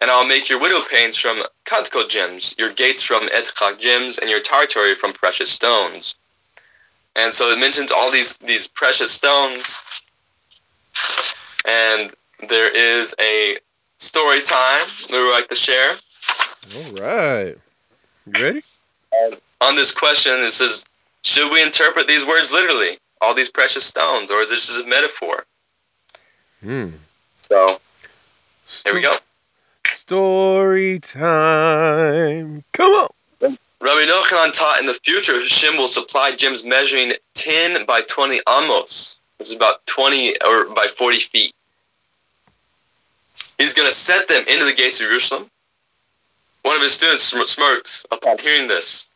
And I will make your widow panes from Kadko gems, your gates from Edchak gems, and your territory from precious stones. And so it mentions all these these precious stones. And there is a story time we would like to share. All right. You ready? On this question, it says, should we interpret these words literally, all these precious stones, or is this just a metaphor? Hmm. So here we go. Story time. Come on. Rabbi Yochanan taught in the future Hashem will supply gems measuring 10 by 20 amos, which is about 20 or by 40 feet. He's going to set them into the gates of Jerusalem. One of his students smirked upon hearing this.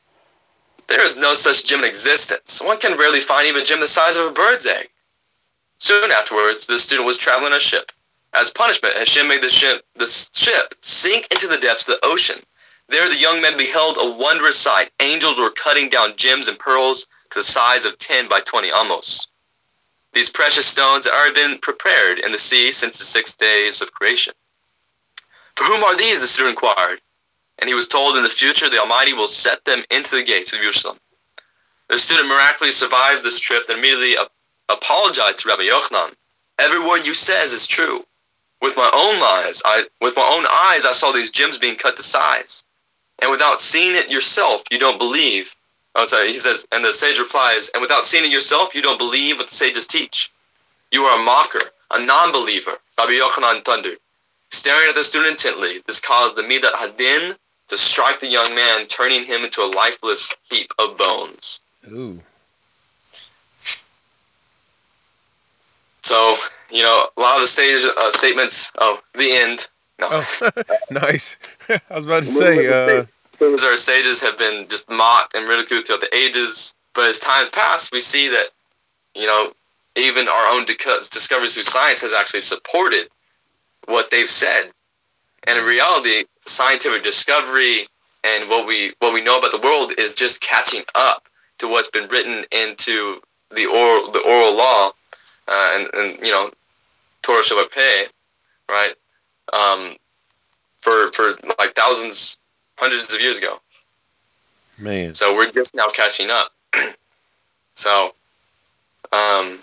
There is no such gem in existence. One can rarely find even a gem the size of a bird's egg. Soon afterwards, the student was traveling a ship. As punishment, Hashem made the ship, the ship sink into the depths of the ocean. There the young men beheld a wondrous sight. Angels were cutting down gems and pearls to the size of 10 by 20 amos. These precious stones had been prepared in the sea since the six days of creation. For whom are these? the student inquired. And he was told in the future the Almighty will set them into the gates of Jerusalem. The student miraculously survived this trip and immediately apologized to Rabbi Yochanan. Every word you says is true. With my own eyes, I with my own eyes I saw these gems being cut to size. And without seeing it yourself, you don't believe. Oh, sorry. He says, and the sage replies, and without seeing it yourself, you don't believe what the sages teach. You are a mocker, a non-believer. Rabbi Yochanan thundered. Staring at the student intently, this caused the Midat Hadin to strike the young man, turning him into a lifeless heap of bones. Ooh. So, you know, a lot of the stage uh, statements. Oh, the end. No. Oh, <laughs> nice. <laughs> I was about to say. Uh, our sages have been just mocked and ridiculed throughout the ages, but as time passed, we see that, you know, even our own discoveries through science has actually supported what they've said. And in reality, scientific discovery and what we what we know about the world is just catching up to what's been written into the oral the oral law, uh, and and you know, Torah Shabbat right? Um, for for like thousands, hundreds of years ago. Man. So we're just now catching up. <clears throat> so, um,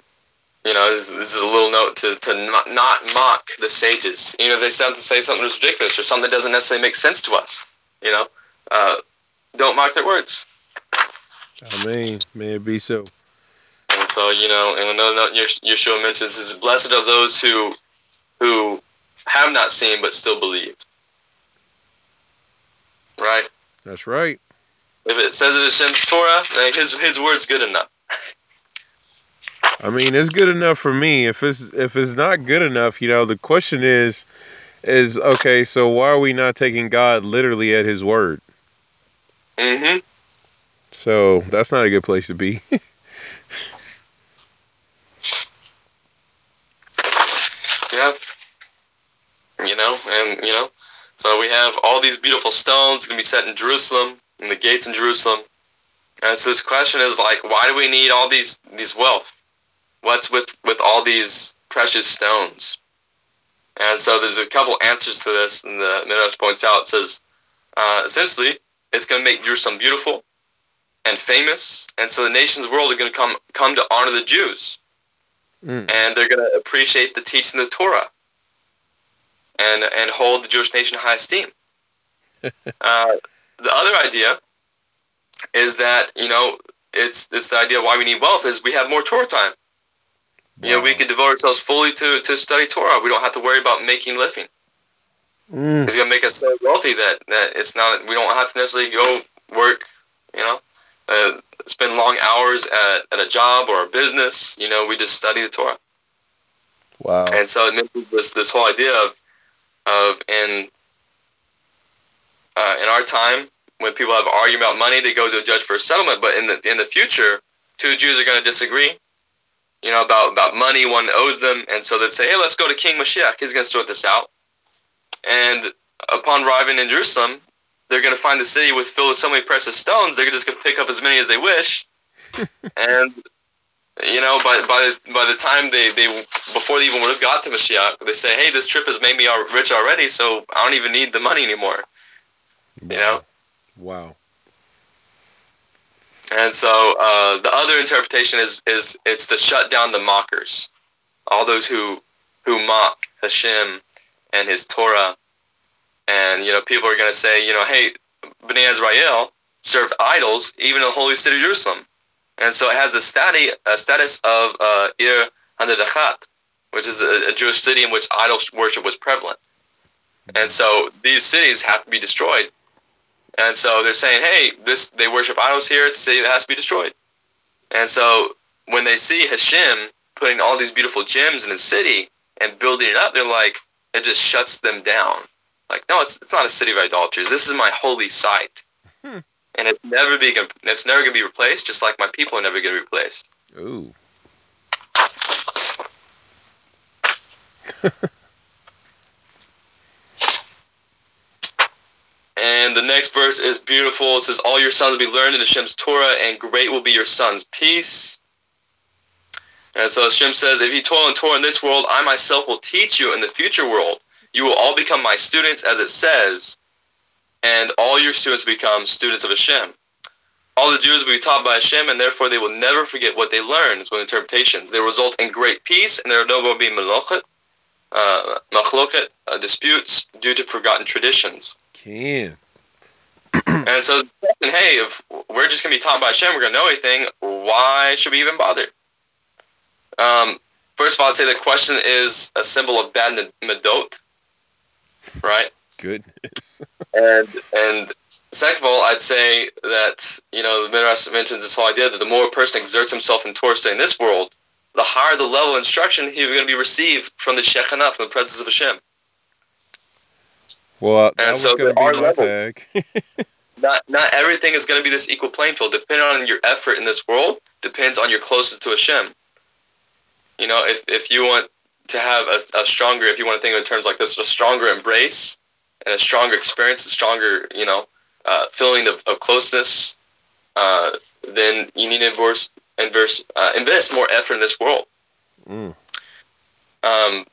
you know, this, this, is a little note to, to not, not mock the sages. You know, if they say something that's ridiculous or something that doesn't necessarily make sense to us, you know, uh, don't mock their words. I mean, may it be so. And so, you know, and another note Yeshua mentions is blessed are those who who have not seen but still believe. Right? That's right. If it says it in Hashem's Torah, then his his word's good enough. I mean, it's good enough for me. If it's if it's not good enough, you know, the question is is okay, so why are we not taking God literally at his word? Mhm. So, that's not a good place to be. <laughs> yeah. You know, and you know, so we have all these beautiful stones going to be set in Jerusalem, in the gates in Jerusalem. And so this question is like, why do we need all these these wealth? What's with with all these precious stones? And so there's a couple answers to this, and the Midrash points out it says, uh, essentially, it's going to make Jerusalem beautiful. and famous, and so the nations world are going to come come to honor the Jews, Mm. and they're going to appreciate the teaching of the Torah, and and hold the Jewish nation in high esteem. <laughs> uh, the other idea is that you know it's it's the idea why we need wealth is we have more Torah time. You know, we Wow. can devote ourselves fully to, to study Torah. We don't have to worry about making living. Mm. It's gonna make us so wealthy that, that it's not we don't have to necessarily go work, you know, uh, spend long hours at, at a job or a business. You know, we just study the Torah, Wow. and so it this this whole idea of of in uh, in our time when people have argument about money, they go to a judge for a settlement. But in the in the future, two Jews are going to disagree, you know, about about money. One owes them, and so they'd say, "Hey, let's go to King Mashiach. He's going to sort this out." And upon arriving in Jerusalem, they're going to find the city with filled with so many precious stones. They're just going to pick up as many as they wish, <laughs> and you know, by by the, by the time they, they before they even would have got to Mashiach, they say, "Hey, this trip has made me rich already, so I don't even need the money anymore." Wow. know? Wow. And so uh, the other interpretation is is it's to shut down the mockers, all those who who mock Hashem and His Torah, and you know people are going to say, you know, hey, Bnei Israel served idols even in the holy city of Jerusalem, and so it has the stati, uh, status of uh, Ir HaNidachat, which is a, a Jewish city in which idol worship was prevalent, and so these cities have to be destroyed. And so they're saying, hey, this they worship idols here. It's a city that has to be destroyed. And so when they see Hashem putting all these beautiful gems in the city and building it up, they're like, it just shuts them down. Like, no, it's, it's not a city of idolaters. This is my holy site. Hmm. And it's never be it's never gonna be replaced, just like my people are never gonna be replaced. Ooh. <laughs> And the next verse is beautiful. It says, All your sons will be learned in Hashem's Torah, and great will be your sons' peace. And so Hashem says, If you toil and Torah in this world, I myself will teach you in the future world. You will all become my students, as it says, and all your students become students of Hashem. All the Jews will be taught by Hashem, and therefore they will never forget what they learned. One interpretations. They result in great peace, and there will no more be malochet, uh, machloket, uh, disputes due to forgotten traditions. Can. <clears throat> And so, hey, if we're just gonna be taught by Hashem, we're gonna know anything. Why should we even bother? Um, first of all, I'd say the question is a symbol of bad medot? Goodness. And and second of all, I'd say that you know the Midrash mentions this whole idea that the more a person exerts himself in Torah study in this world, the higher the level of instruction he's going to be received from the Shechinah, from the presence of Hashem. Well, uh, that And was so going to be my levels. tag. <laughs> Not not everything is going to be this equal playing field. Depending on your effort in this world, depends on your closeness to Hashem. You know, if if you want to have a, a stronger, if you want to think of it in terms like this, a stronger embrace and a stronger experience, a stronger, you know, uh, feeling of, of closeness, uh, then you need to invest, invest, uh, invest more effort in this world. Mm. Um,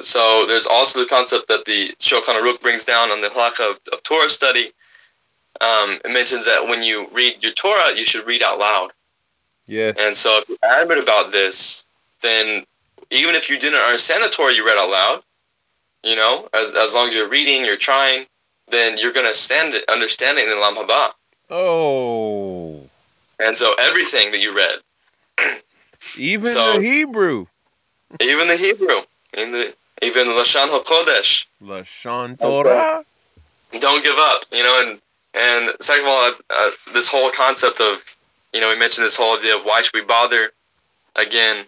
so there's also the concept that the Shulchan Aruch brings down on the halakha of, of Torah study. Um, it mentions that when you read your Torah, you should read out loud. Yeah. And so if you're adamant about this, then even if you didn't understand the Torah you read out loud, you know, as, as long as you're reading, you're trying, then you're going to stand it, understand it in the Olam Haba. oh. And so everything that you read, <clears throat> Even So- the Hebrew. even the Hebrew, in the even the Lashon HaKodesh, Lashon Torah. don't give up, you know, and and second of all, uh, this whole concept of, you know, we mentioned this whole idea of why should we bother? Again,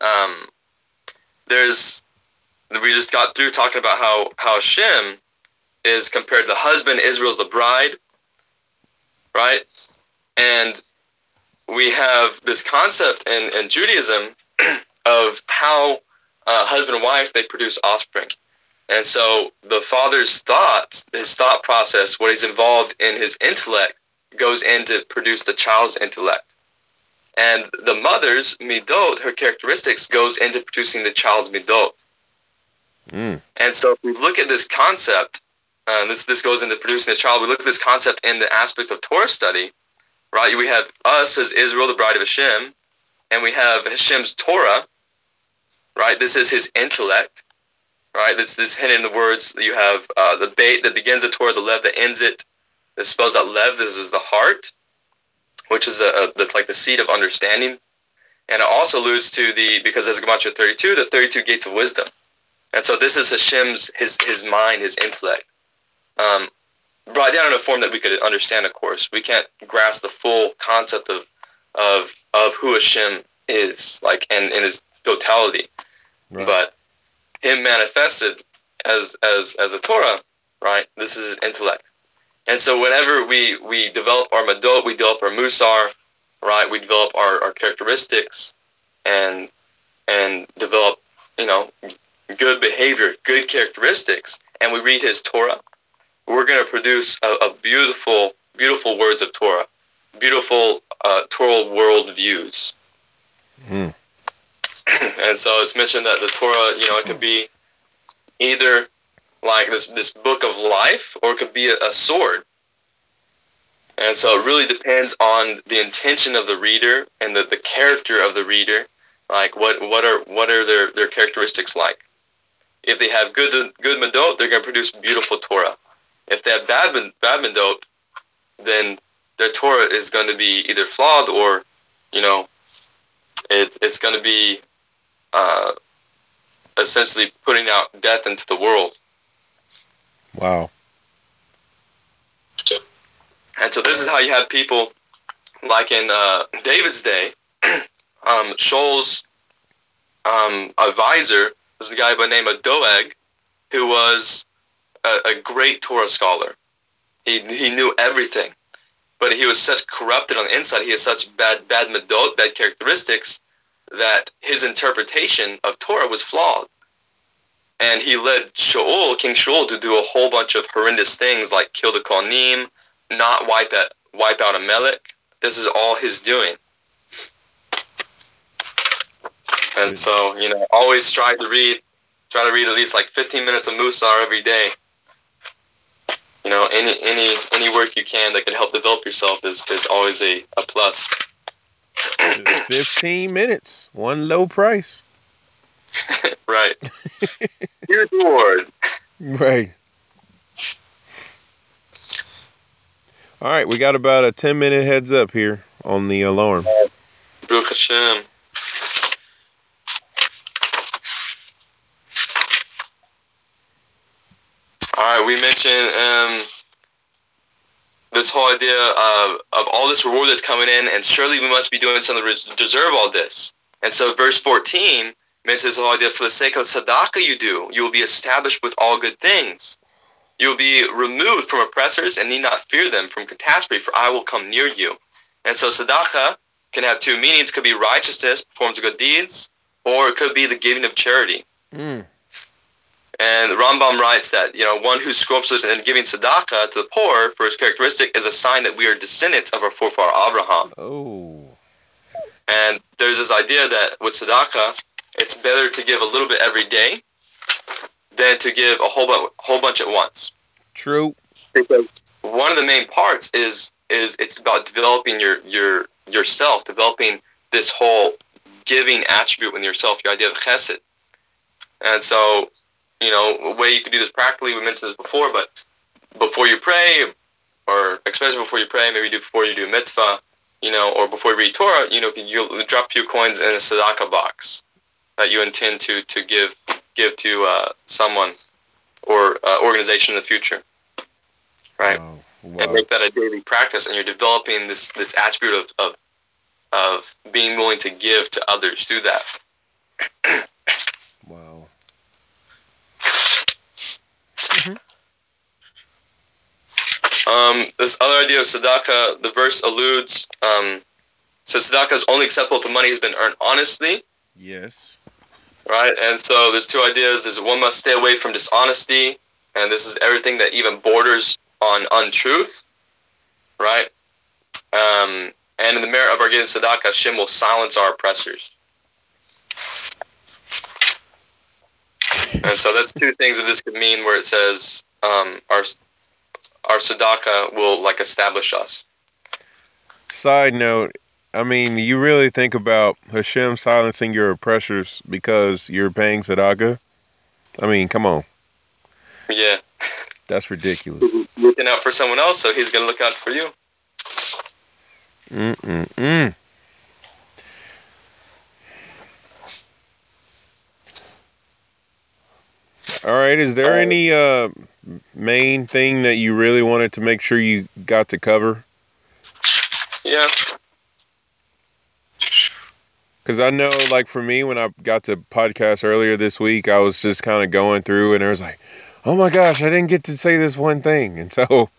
um, there's we just got through talking about how how Shem is compared to the husband, Israel's the bride, right? And we have this concept in, in Judaism <clears throat> of how uh, husband and wife they produce offspring. And so the father's thoughts, his thought process, what he's involved in his intellect, goes in to produce the child's intellect. And the mother's midot, her characteristics, goes into producing the child's midot. Mm. And so if we look at this concept, uh, this this goes into producing the child. We look at this concept in the aspect of Torah study. right? We have us as Israel, the bride of Hashem, and we have Hashem's Torah, right? This is His intellect, right? This this hidden in the words. You have uh, the bait that begins the Torah, the lev that ends it. This spells out lev. This is the heart, which is a, a that's like the seat of understanding, and it also alludes to the because as Gematria 32, the 32 gates of wisdom, and so this is Hashem's his his mind, his intellect. Um, brought down in a form that we could understand. Of course, we can't grasp the full concept of of of who Hashem is, like and in his totality. Right. But him manifested as as as a Torah, right? This is his intellect. And so whenever we we develop our madot, we develop our musar, right? We develop our, our characteristics and and develop, you know, good behavior, good characteristics, and we read his Torah, we're going to produce a, a, beautiful, beautiful words of Torah, beautiful uh, Torah world views. Mm. <clears throat> and so it's mentioned that the Torah, you know, it could be either like this this book of life, or it could be a, a sword. And so it really depends on the intention of the reader and the, the character of the reader. Like what what are what are their, their characteristics like? If they have good good madot, they're going to produce beautiful Torah. If they have bad bad madot, then their Torah is going to be either flawed or, you know, it, it's going to be uh, essentially putting out death into the world. Wow. And so this is how you have people like in uh, David's day. <clears throat> um, Shaul's um, advisor was the guy by the name of Doeg, who was a, a great Torah scholar. He, he knew everything, but he was such corrupted on the inside. He had such bad bad medot, bad characteristics, that his interpretation of Torah was flawed. And he led Shaul, King Shaul, to do a whole bunch of horrendous things like kill the Kohanim, not wipe out, wipe out Amalek. This is all his doing. And so, you know, always try to read, try to read at least like 15 minutes of Musar every day. You know, any any any work you can that can help develop yourself is, is always a, a plus. 15 minutes, one low price. <laughs> right. Huge reward. Right. All right, we got about a 10 minute heads up here on the alarm. Baruch Hashem. All right, we mentioned um, this whole idea of, of all this reward that's coming in, and surely we must be doing something to deserve all this. And so, verse 14 mentions the whole idea for the sake of tzedakah you do, you will be established with all good things. You will be removed from oppressors and need not fear them from catastrophe, for I will come near you. And so, tzedakah can have two meanings. Could be righteousness, performs good deeds, or it could be the giving of charity. Mm. And Rambam writes that you know one who sculptures and giving tzedakah to the poor for his characteristic is a sign that we are descendants of our forefather Abraham. Oh. And there's this idea that with tzedakah, it's better to give a little bit every day than to give a whole bunch, whole bunch at once. True. Because one of the main parts is is it's about developing your your yourself, developing this whole giving attribute within yourself, your idea of chesed. And so you know, a way you could do this practically. We mentioned this before, but before you pray, or especially before you pray, maybe do before you do a mitzvah, you know, or before you read Torah, you know, you drop a few coins in a tzedakah box that you intend to to give give to uh, someone or uh, organization in the future, right? Wow. Wow. And make that a daily practice, and you're developing this this attribute of of of being willing to give to others through that. <clears throat> Um, this other idea of tzedakah, the verse alludes, um, so tzedakah is only acceptable if the money has been earned honestly, Yes. right? And so there's two ideas. There's one must stay away from dishonesty, and this is everything that even borders on untruth, right? Um, and in the merit of our giving tzedakah, Hashem will silence our oppressors. And so that's two things that this could mean where it says um, our our tzedakah will like establish us. Side note, I mean, you really think about Hashem silencing your oppressors because you're paying tzedakah? I mean, come on. Yeah. That's ridiculous. Looking out for someone else, so he's gonna look out for you. Mm-mm-mm. All right, is there any uh, main thing that you really wanted to make sure you got to cover? Yeah. Because I know, like for me, when I got to podcast earlier this week, I was just kind of going through, and I was like, "Oh my gosh, I didn't get to say this one thing," and <laughs> so,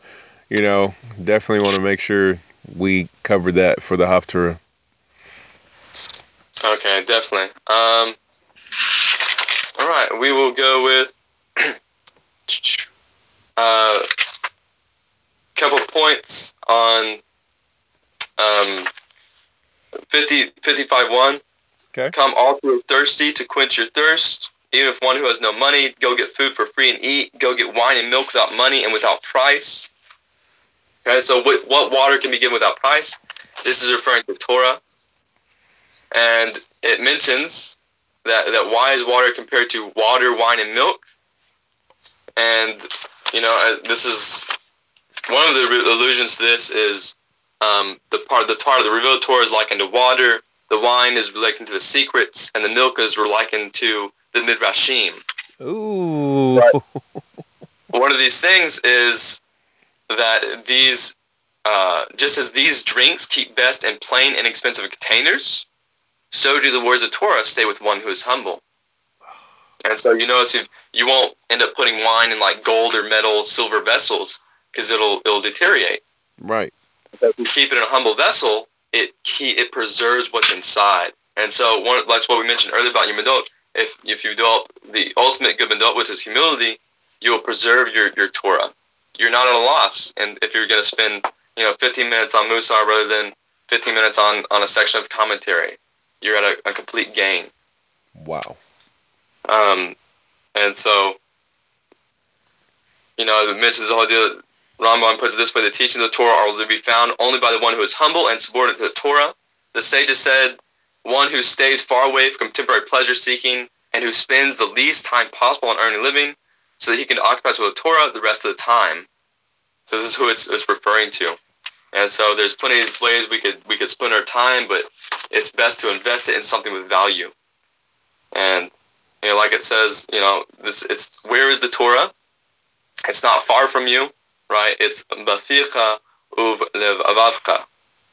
you know, definitely want to make sure we covered that for the Haftarah. Okay, definitely. Um. All right, we will go with <clears throat> uh, couple points on um, 50, 55 1. Okay. Come all who are thirsty to quench your thirst. Even if one who has no money, go get food for free and eat. Go get wine and milk without money and without price. Okay, so what, what water can be given without price? This is referring to Torah. And it mentions that, that why is water compared to water, wine, and milk? And, you know, uh, this is one of the allusions to this is um, the part the Torah, the revealed Torah is likened to water, the wine is likened to the secrets, and the milk is likened to the midrashim. Ooh. <laughs> One of these things is that these, uh, just as these drinks keep best in plain and expensive containers, so do the words of Torah stay with one who is humble. And so you notice you, you won't end up putting wine in like gold or metal, silver vessels because it'll it'll deteriorate. Right. But if you keep it in a humble vessel, it it preserves what's inside. And so one that's what we mentioned earlier about your midot. If if you develop the ultimate good midot, which is humility, you'll preserve your, your Torah. You're not at a loss. And if you're going to spend you know 15 minutes on Musar rather than 15 minutes on, on a section of commentary, you're at a, a complete gain. Wow. Um, and so, you know, it mentions the whole deal. Rambam puts it this way: the teachings of the Torah are to be found only by the one who is humble and subordinate to the Torah. The sages said, "One who stays far away from temporary pleasure seeking and who spends the least time possible on earning a living, so that he can occupy himself with Torah the rest of the time." So this is who it's, it's referring to. And so there's plenty of ways we could we could spend our time, but it's best to invest it in something with value. And you know, like it says, you know, this it's where is the Torah? It's not far from you, right? It's baficha uv lev avavka.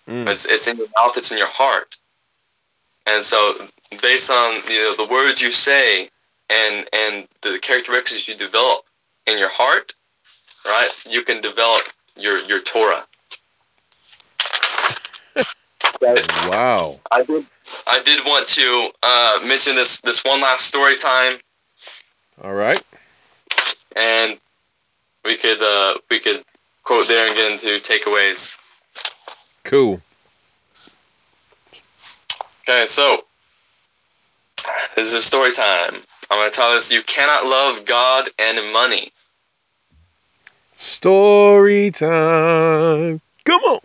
Mm. It's it's in your mouth, it's in your heart. And so based on you know, the words you say and and the characteristics you develop in your heart, right? You can develop your your Torah. Wow. I did. I did want to uh, mention this this one last story time, All right. and we could uh, we could quote there and get into takeaways. Cool. Okay, so this is story time. I'm gonna tell this: you cannot love God and money. Story time. Come on.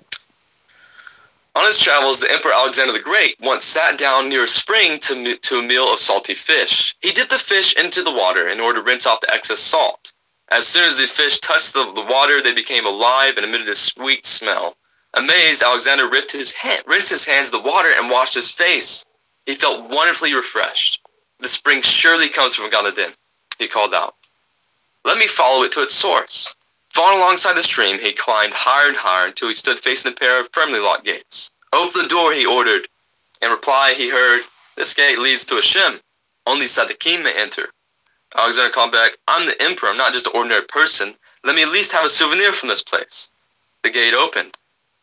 On his travels, the Emperor Alexander the Great once sat down near a spring to, to a meal of salty fish. He dipped the fish into the water in order to rinse off the excess salt. As soon as the fish touched the, the water, they became alive and emitted a sweet smell. Amazed, Alexander ripped his hand, rinsed his hands in the water and washed his face. He felt wonderfully refreshed. The spring surely comes from Gan Eden, he called out. Let me follow it to its source. Falling alongside the stream, he climbed higher and higher until he stood facing a pair of firmly locked gates. Open the door, he ordered. In reply, he heard, This gate leads to a Hashem. Only Tzaddikim may enter. Alexander called back, I'm the emperor, I'm not just an ordinary person. Let me at least have a souvenir from this place. The gate opened,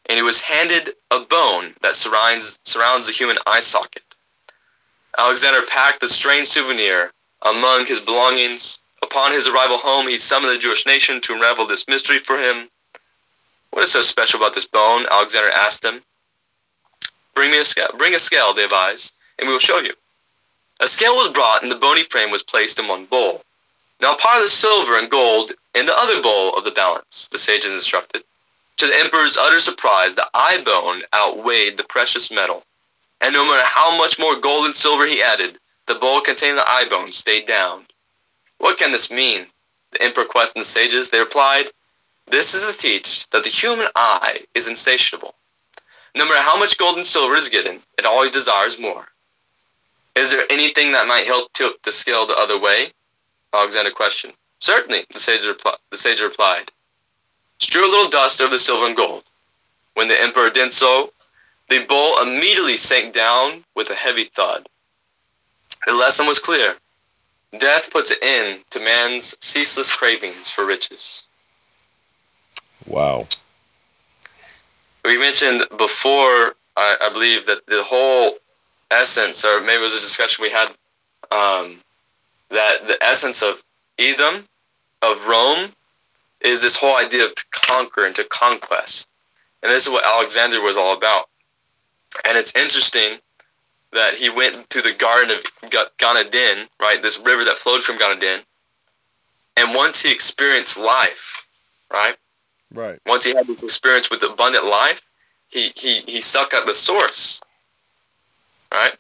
and he was handed a bone that surrounds, surrounds the human eye socket. Alexander packed the strange souvenir among his belongings. Upon his arrival home, he summoned the Jewish nation to unravel this mystery for him. What is so special about this bone? Alexander asked them. Bring me a scale. Bring a scale, they advised, and we will show you. A scale was brought, and the bony frame was placed in one bowl. Now pile the silver and gold in the other bowl of the balance, the sages instructed. To the emperor's utter surprise, the eye bone outweighed the precious metal, and no matter how much more gold and silver he added, the bowl containing the eye bone stayed down. What can this mean? The emperor questioned the sages. They replied, This is to teach that the human eye is insatiable. No matter how much gold and silver is given, it always desires more. Is there anything that might help tilt the scale the other way? Alexander questioned. Certainly, the sage, repli- the sage replied. Strew a little dust over the silver and gold. When the emperor did so, the bowl immediately sank down with a heavy thud. The lesson was clear. Death puts an end to man's ceaseless cravings for riches. Wow. We mentioned before, I, I believe, that the whole essence, or maybe it was a discussion we had, um, that the essence of Edom, of Rome, is this whole idea of to conquer and to conquest. And this is what Alexander was all about. And it's interesting that he went to the Garden of Gan Eden, right, this river that flowed from Gan Eden. And once he experienced life, right, Right. once he had this experience with abundant life, he, he, he sucked at the source, right?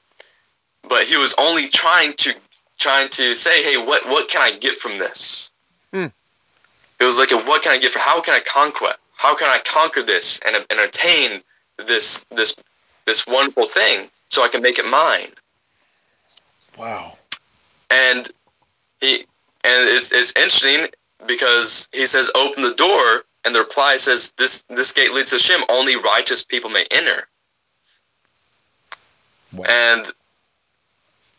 But he was only trying to trying to say, hey, what what can I get from this? Hmm. It was like, what can I get from? How can I conquer? How can I conquer this and, and attain this this this wonderful thing so I can make it mine? Wow. And he and it's it's interesting because he says, open the door, and the reply says, this this gate leads to Shem. Only righteous people may enter. Wow. And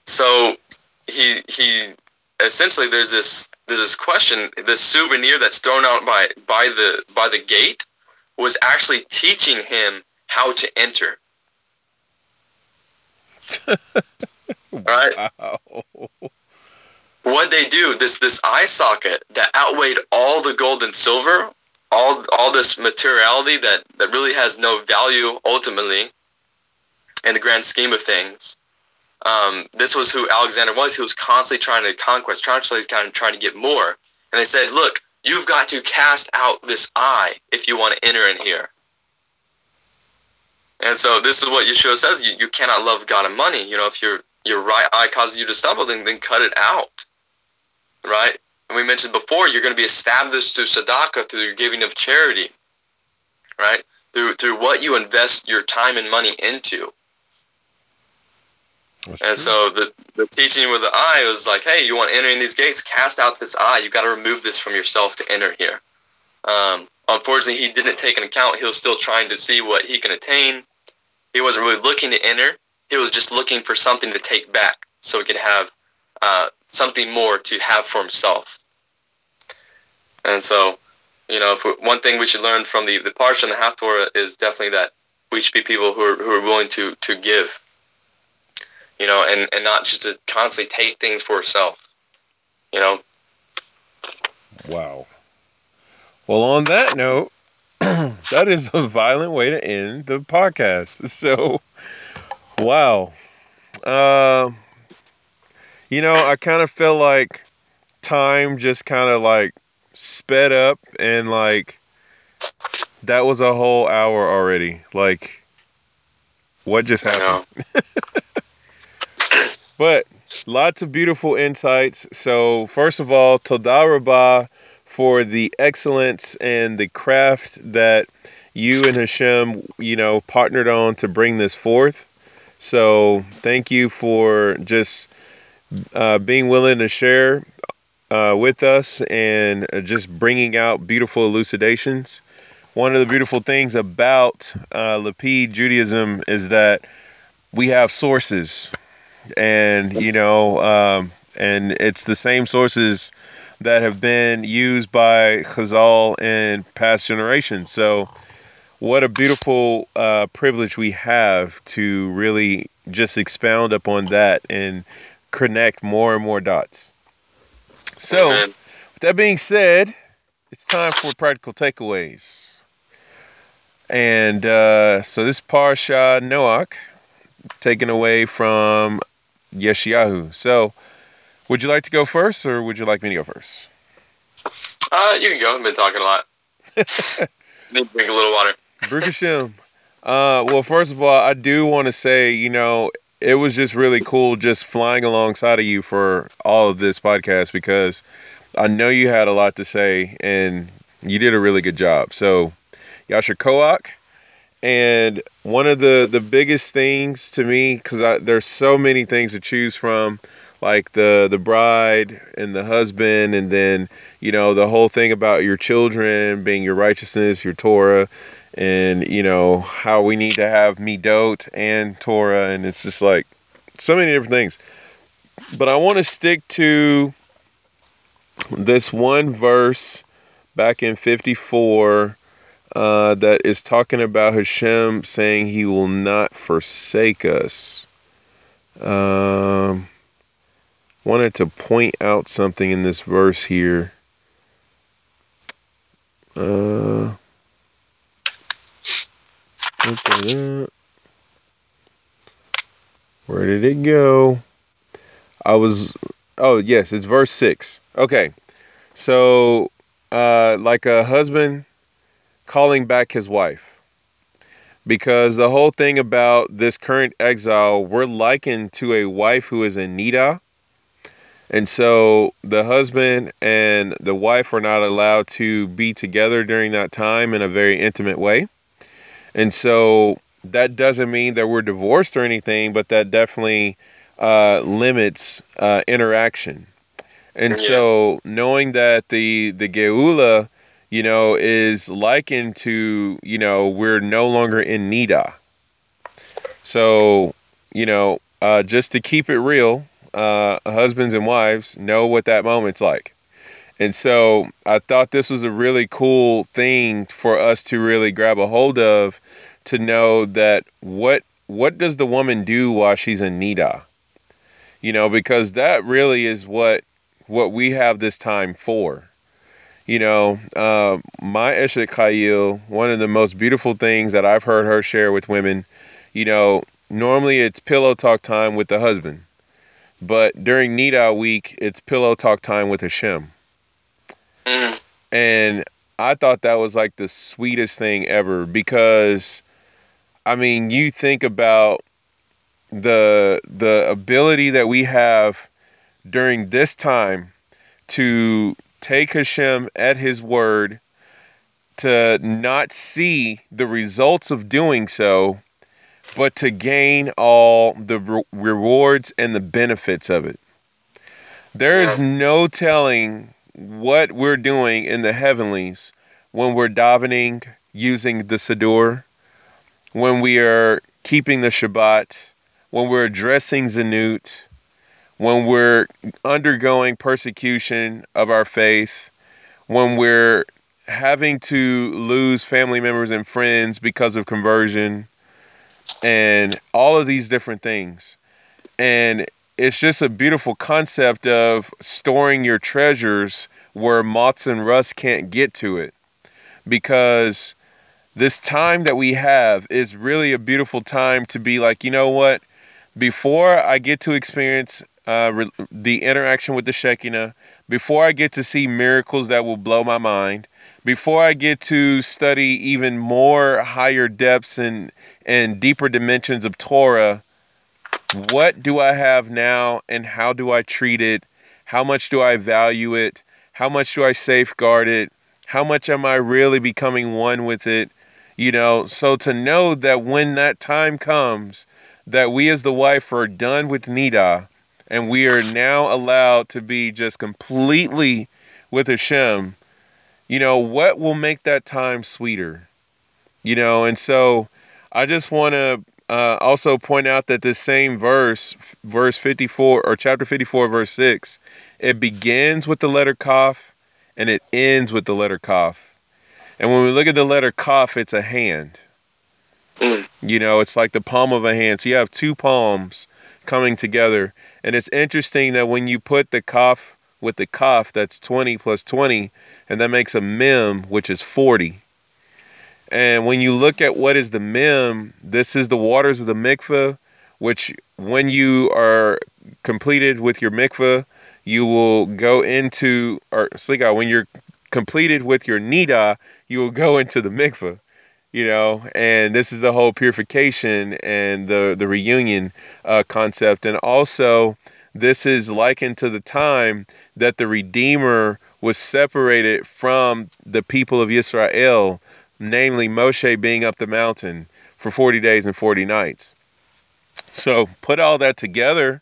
so he he essentially there's this there's this question this souvenir that's thrown out by by the by the gate was actually teaching him how to enter <laughs> right Wow. what they do this this eye socket that outweighed all the gold and silver all all this materiality that that really has no value ultimately in the grand scheme of things um, this was who Alexander was. He was constantly trying to conquest, constantly kind of trying to get more. And they said, "Look, you've got to cast out this eye if you want to enter in here." And so this is what Yeshua says: you, you cannot love God and money. You know, if your your right eye causes you to stumble, then then cut it out, right? And we mentioned before, you're going to be established through tzedakah, through your giving of charity, right? Through through what you invest your time and money into. That's And true. so the, the teaching with the eye was like, hey, you want to enter in these gates, cast out this eye. You've got to remove this from yourself to enter here. Um, unfortunately, he didn't take an account. He was still trying to see what he can attain. He wasn't really looking to enter. He was just looking for something to take back so he could have uh, something more to have for himself. And so, you know, we, one thing we should learn from the, the Parsha and the Haftorah is definitely that we should be people who are, who are willing to, to give you know, and, and not just to constantly take things for yourself, you know. Wow. Well, on that note, <clears throat> that is a violent way to end the podcast. <laughs> So, wow. Uh, you know, I kind of feel like time just kind of like sped up and like that was a whole hour already. Like, what just happened? <laughs> But lots of beautiful insights. So, first of all, Toda Rabbah for the excellence and the craft that you and Hashem, you know, partnered on to bring this forth. So, thank you for just uh, being willing to share uh, with us and uh, just bringing out beautiful elucidations. One of the beautiful things about uh, Lapid Judaism is that we have sources and you know um, and it's the same sources that have been used by Chazal in past generations. So, what a beautiful uh, privilege we have to really just expound upon that and connect more and more dots. So, with that being said, it's time for practical takeaways. And uh, so this Parsha Noach, taken away from Yeshayahu. So, would you like to go first, or would you like me to go first? Uh, you can go. I've been talking a lot. <laughs> Need to drink a little water. Baruch Hashem. Uh, well, first of all, I do want to say, you know, it was just really cool just flying alongside of you for all of this podcast because I know you had a lot to say and you did a really good job. So, Yasha Koach. And one of the the biggest things to me, because there's so many things to choose from, like the the bride and the husband, and then you know the whole thing about your children being your righteousness, your Torah, and you know how we need to have midot and Torah, and it's just like so many different things. But I want to stick to this one verse back in 54 uh, that is talking about Hashem saying he will not forsake us. Um, wanted to point out something in this verse here. Uh, where did it go? I was, oh, yes, it's verse 6. Okay. So, uh, like a husband calling back his wife. Because the whole thing about this current exile, we're likened to a wife who is in Nida. And so the husband and the wife are not allowed to be together during that time in a very intimate way. And so that doesn't mean that we're divorced or anything, but that definitely uh, limits uh, interaction. And yes. so knowing that the the Geula you know, is likened to, you know, we're no longer in Nida. So, you know, uh, just to keep it real, uh, husbands and wives know what that moment's like. And so I thought this was a really cool thing for us to really grab a hold of to know that what what does the woman do while she's in Nida? You know, because that really is what what we have this time for you know, uh, my Eshet Chayil, one of the most beautiful things that I've heard her share with women, you know, normally it's pillow talk time with the husband, but during Nida week, it's pillow talk time with Hashem. Mm. And I thought that was like the sweetest thing ever because, I mean, you think about the the ability that we have during this time to take Hashem at his word, to not see the results of doing so, but to gain all the re- rewards and the benefits of it. There is no telling what we're doing in the heavenlies when we're davening using the Siddur, when we are keeping the Shabbat, when we're addressing tzniut, when we're undergoing persecution of our faith, when we're having to lose family members and friends because of conversion, and all of these different things. And it's just a beautiful concept of storing your treasures where moths and rust can't get to it. Because this time that we have is really a beautiful time to be like, you know what? Before I get to experience uh, re- the interaction with the Shechinah, before I get to see miracles that will blow my mind, before I get to study even more higher depths and, and deeper dimensions of Torah, what do I have now and how do I treat it? How much do I value it? How much do I safeguard it? How much am I really becoming one with it? You know, so to know that when that time comes, that we as the wife are done with Nida, and we are now allowed to be just completely with Hashem, you know, what will make that time sweeter? You know, and so I just want to uh, also point out that this same verse, verse 54 or chapter 54, verse 6, it begins with the letter Kaf and it ends with the letter Kaf. And when we look at the letter Kaf, it's a hand. Mm. You know, it's like the palm of a hand. So you have two palms coming together. And it's interesting that when you put the Kaf with the Kaf, that's 20 plus 20, and that makes a mem, which is 40. And when you look at what is the mem, this is the waters of the mikveh, which when you are completed with your mikveh, you will go into, or Slika, when you're completed with your nida, you will go into the mikveh. You know, and this is the whole purification and the the reunion uh, concept, and also this is likened to the time that the Redeemer was separated from the people of Israel, namely Moshe being up the mountain for 40 days and 40 nights. So put all that together.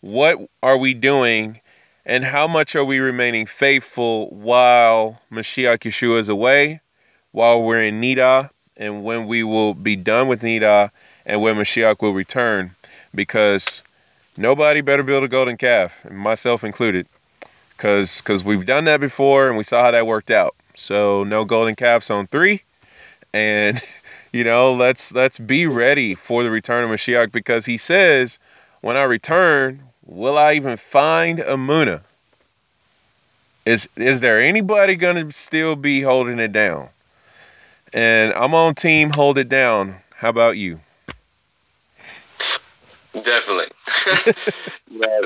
What are we doing and how much are we remaining faithful while Mashiach Yeshua is away, while we're in Nida, and when we will be done with Nida and when Mashiach will return? Because nobody better build a golden calf, myself included. Because cause we've done that before and we saw how that worked out. So no golden calves on three. And <laughs> you know, let's let's be ready for the return of Mashiach because he says, when I return, will I even find emunah? Is is there anybody gonna still be holding it down? And I'm on team hold it down. How about you? Definitely. <laughs> <laughs> yeah,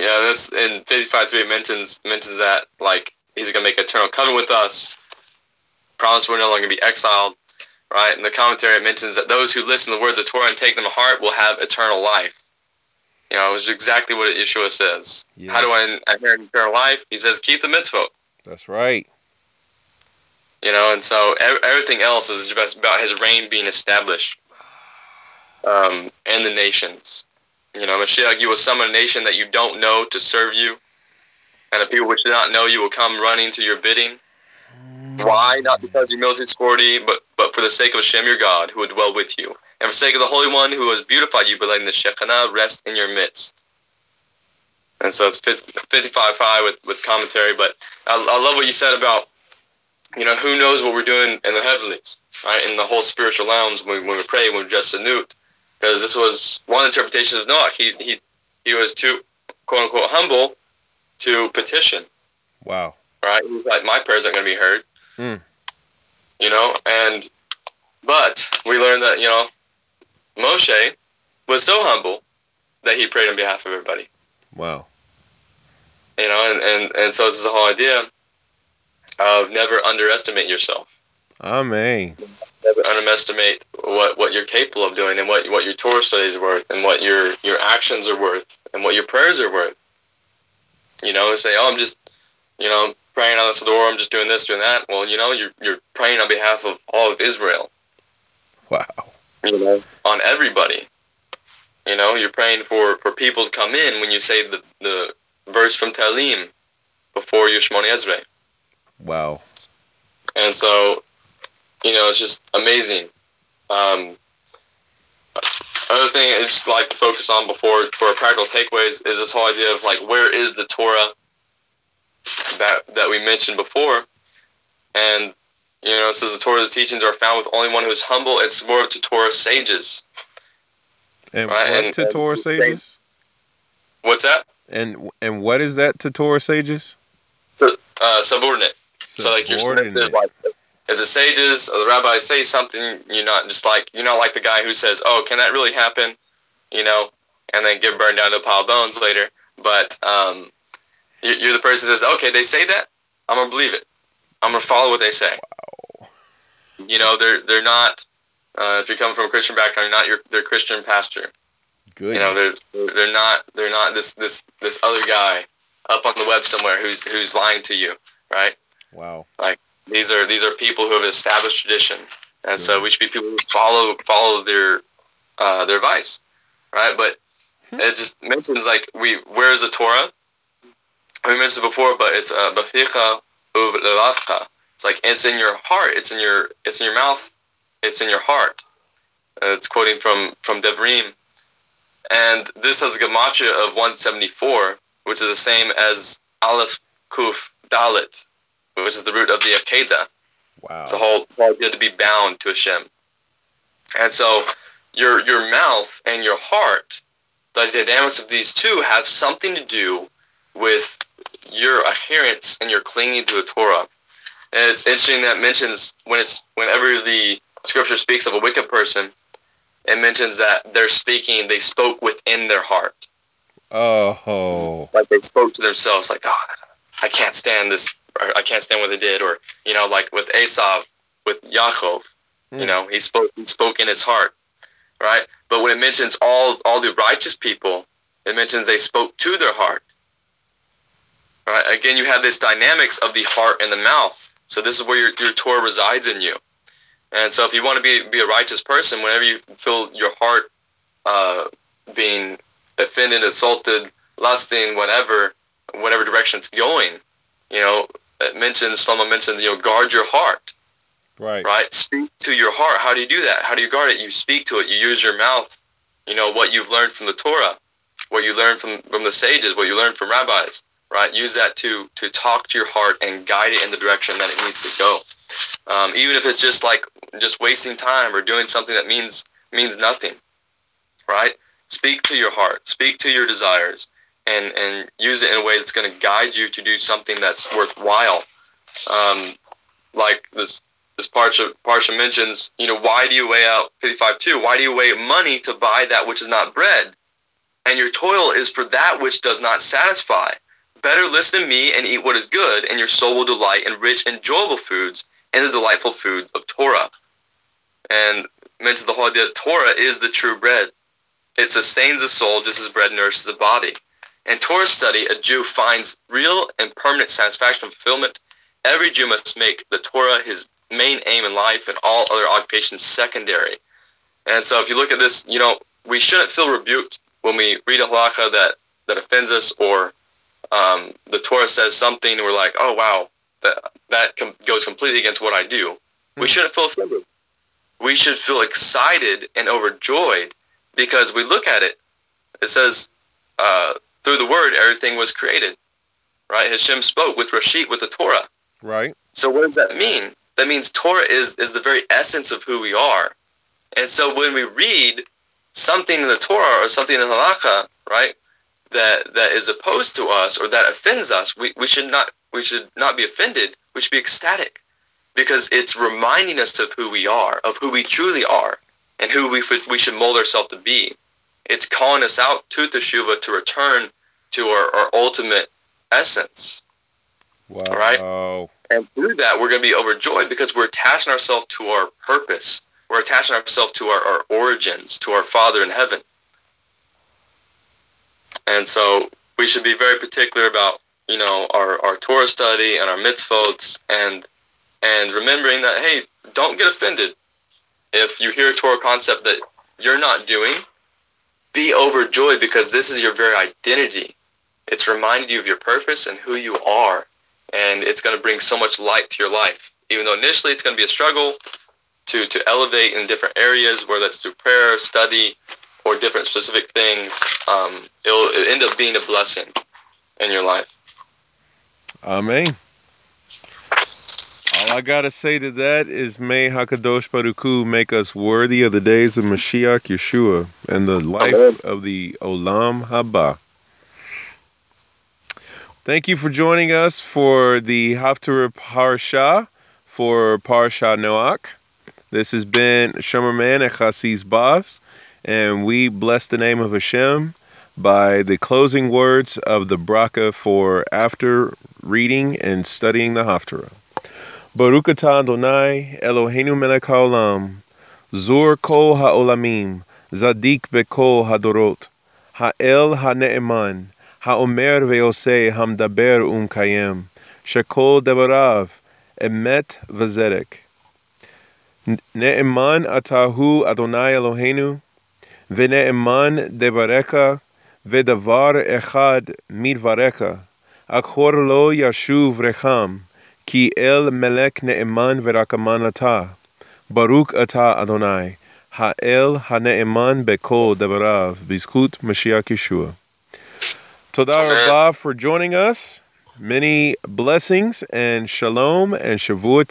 yeah, that's in 55 3 mentions mentions that like he's gonna make eternal covenant with us. Promise we're no longer gonna be exiled. Right? And the commentary mentions that those who listen to the words of Torah and take them to heart will have eternal life. You know, is exactly what Yeshua says. Yeah. How do I inherit eternal life? He says, keep the mitzvot. That's right. You know, and so everything else is just about his reign being established um, and the nations. You know, Mashiach, you will summon a nation that you don't know to serve you, and the people which do not know you will come running to your bidding. Why? Not because your military security, but, but for the sake of Hashem your God, who would dwell with you, and for the sake of the Holy One who has beautified you by letting the Shechinah rest in your midst. And so it's 55.5 with, with commentary, but I, I love what you said about, you know, who knows what we're doing in the heavenlies, right? In the whole spiritual realms when we, when we pray, when we dress tzniut. Because this was one interpretation of Noah. He, he, he was too, quote unquote, humble to petition. Wow. Right? He was like, my prayers aren't going to be heard. Mm. You know, and, but we learned that, you know, Moshe was so humble that he prayed on behalf of everybody. Wow. You know, and, and, and so this is the whole idea of never underestimate yourself. Amen. Never underestimate what, what you're capable of doing and what what your Torah study is worth and what your, your actions are worth and what your prayers are worth. You know, say, oh, I'm just, you know, praying on this door, I'm just doing this, doing that. Well, you know, you're, you're praying on behalf of all of Israel. Wow. You know, on everybody. You know, you're praying for, for people to come in when you say the, the verse from Tehillim before your Shemoneh Esrei. Wow. And so, you know, it's just amazing. Um, another thing I just like to focus on before for practical takeaways is this whole idea of like where is the Torah that that we mentioned before, and you know, it says the Torah's teachings are found with only one who is humble. It's more to Torah sages. And Right, what and- to and Torah sages? What's that? And and what is that to Torah sages? Uh, subordinate. So like you're Subordinate. like if the sages or the rabbis say something, you're not just like you're not like the guy who says, "Oh, can that really happen?" You know, and then get burned down to a pile of bones later. But um, you- you're the person who says, "Okay, they say that. I'm gonna believe it. I'm gonna follow what they say." Wow. You know, they're they're not. Uh, if you come from a Christian background, you're not your their Christian pastor. Good. You know, they're they're not they're not this this this other guy up on the web somewhere who's who's lying to you, right? wow. These are these are people who have established tradition, and so we should be people who follow follow their uh, their advice, right? But Hmm. it just mentions like we where is the Torah? We mentioned it before, but it's uh, baficha uvlevavcha. It's like it's in your heart, it's in your it's in your mouth, it's in your heart. Uh, it's quoting from from Devarim, and this has a gematria of 174, which is the same as Aleph Kuf Dalet, which is the root of the Akedah. Wow. It's a whole whole idea to be bound to Hashem. And so your your mouth and your heart, the dynamics of these two have something to do with your adherence and your clinging to the Torah. And it's interesting that it mentions when it's whenever the scripture speaks of a wicked person, it mentions that they're speaking, they spoke within their heart. Oh. Like they spoke to themselves, like, God, I can't stand this or I can't stand what they did, or you know, like with Esav, with Yaakov, you Mm. know, he spoke he spoke in his heart, right? But when it mentions all all the righteous people, it mentions they spoke to their heart. Right? Again, you have this dynamics of the heart and the mouth. So this is where your, your Torah resides in you. And so if you want to be be a righteous person, whenever you feel your heart uh, being offended, assaulted, lusting, whatever, whatever direction it's going, you know, it mentions someone mentions, you know, guard your heart Right. right? Speak to your heart. How do you do that? How do you guard it? You speak to it. You use your mouth. You know what you've learned from the Torah, what you learned from from the sages, what you learned from rabbis, right? Use that to to talk to your heart and guide it in the direction that it needs to go. Um, even if it's just like just wasting time or doing something that means means nothing, right? Speak to your heart. Speak to your desires, and and use it in a way that's going to guide you to do something that's worthwhile. Um, like this this parsha, parsha mentions, you know, why do you weigh out 55.2? Why do you weigh money to buy that which is not bread? And your toil is for that which does not satisfy. Better listen to me and eat what is good, and your soul will delight in rich, enjoyable foods and the delightful food of Torah. And mentions the whole idea that Torah is the true bread. It sustains the soul just as bread nourishes the body. In Torah study, a Jew finds real and permanent satisfaction and fulfillment. Every Jew must make the Torah his main aim in life and all other occupations secondary. And so if you look at this, you know, we shouldn't feel rebuked when we read a halakha that, that offends us or um, the Torah says something and we're like, oh, wow, that, that com- goes completely against what I do. We Mm. shouldn't feel offended. We should feel excited and overjoyed because we look at it. It says, uh, through the word, everything was created, right? Hashem spoke with Reishit, with the Torah. Right. So what does that mean? That means Torah is is the very essence of who we are. And so when we read something in the Torah or something in the Halakha, right, that that is opposed to us or that offends us, we, we should not we should not be offended. We should be ecstatic because it's reminding us of who we are, of who we truly are, and who we should, we should mold ourselves to be. It's calling us out to Teshuvah to return to our, our ultimate essence. Wow. Right. And through that, we're going to be overjoyed because we're attaching ourselves to our purpose. We're attaching ourselves to our, our origins, to our Father in heaven. And so we should be very particular about, you know, our, our Torah study and our mitzvot and and remembering that, hey, don't get offended. If you hear a Torah concept that you're not doing, be overjoyed because this is your very identity. It's reminded you of your purpose and who you are and it's going to bring so much light to your life. Even though initially it's going to be a struggle to to elevate in different areas, whether that's through prayer, study, or different specific things, um, it'll, it'll end up being a blessing in your life. Amen. All I gotta say to that is, may Hakadosh Baruch Hu make us worthy of the days of Mashiach Yeshua and the life Amen. of the Olam Haba. Thank you for joining us for the Haftarah Parsha for Parsha Noach. This has been Shomerman and Chassis Bas, and we bless the name of Hashem by the closing words of the bracha for after reading and studying the Haftarah. ברוך אתה אדוני אלוהינו מלך העולם, זור כל העולמים, צדיק בכל הדורות, האל הנאמן, האומר ועושה, המדבר ומקיים, שכל דבריו אמת וזרק. נאמן אתה הוא אדוני אלוהינו, ונאמן דבריך, ודבר אחד מדבריך, אכור לא ישוב רחם. ki el melek ne'eman verakaman ata. Baruch ata Adonai, ha'el ha'ne'eman bekol devarav, bizkut Mashiach Yeshua. Toda rabba for joining us. Many blessings and shalom and shavua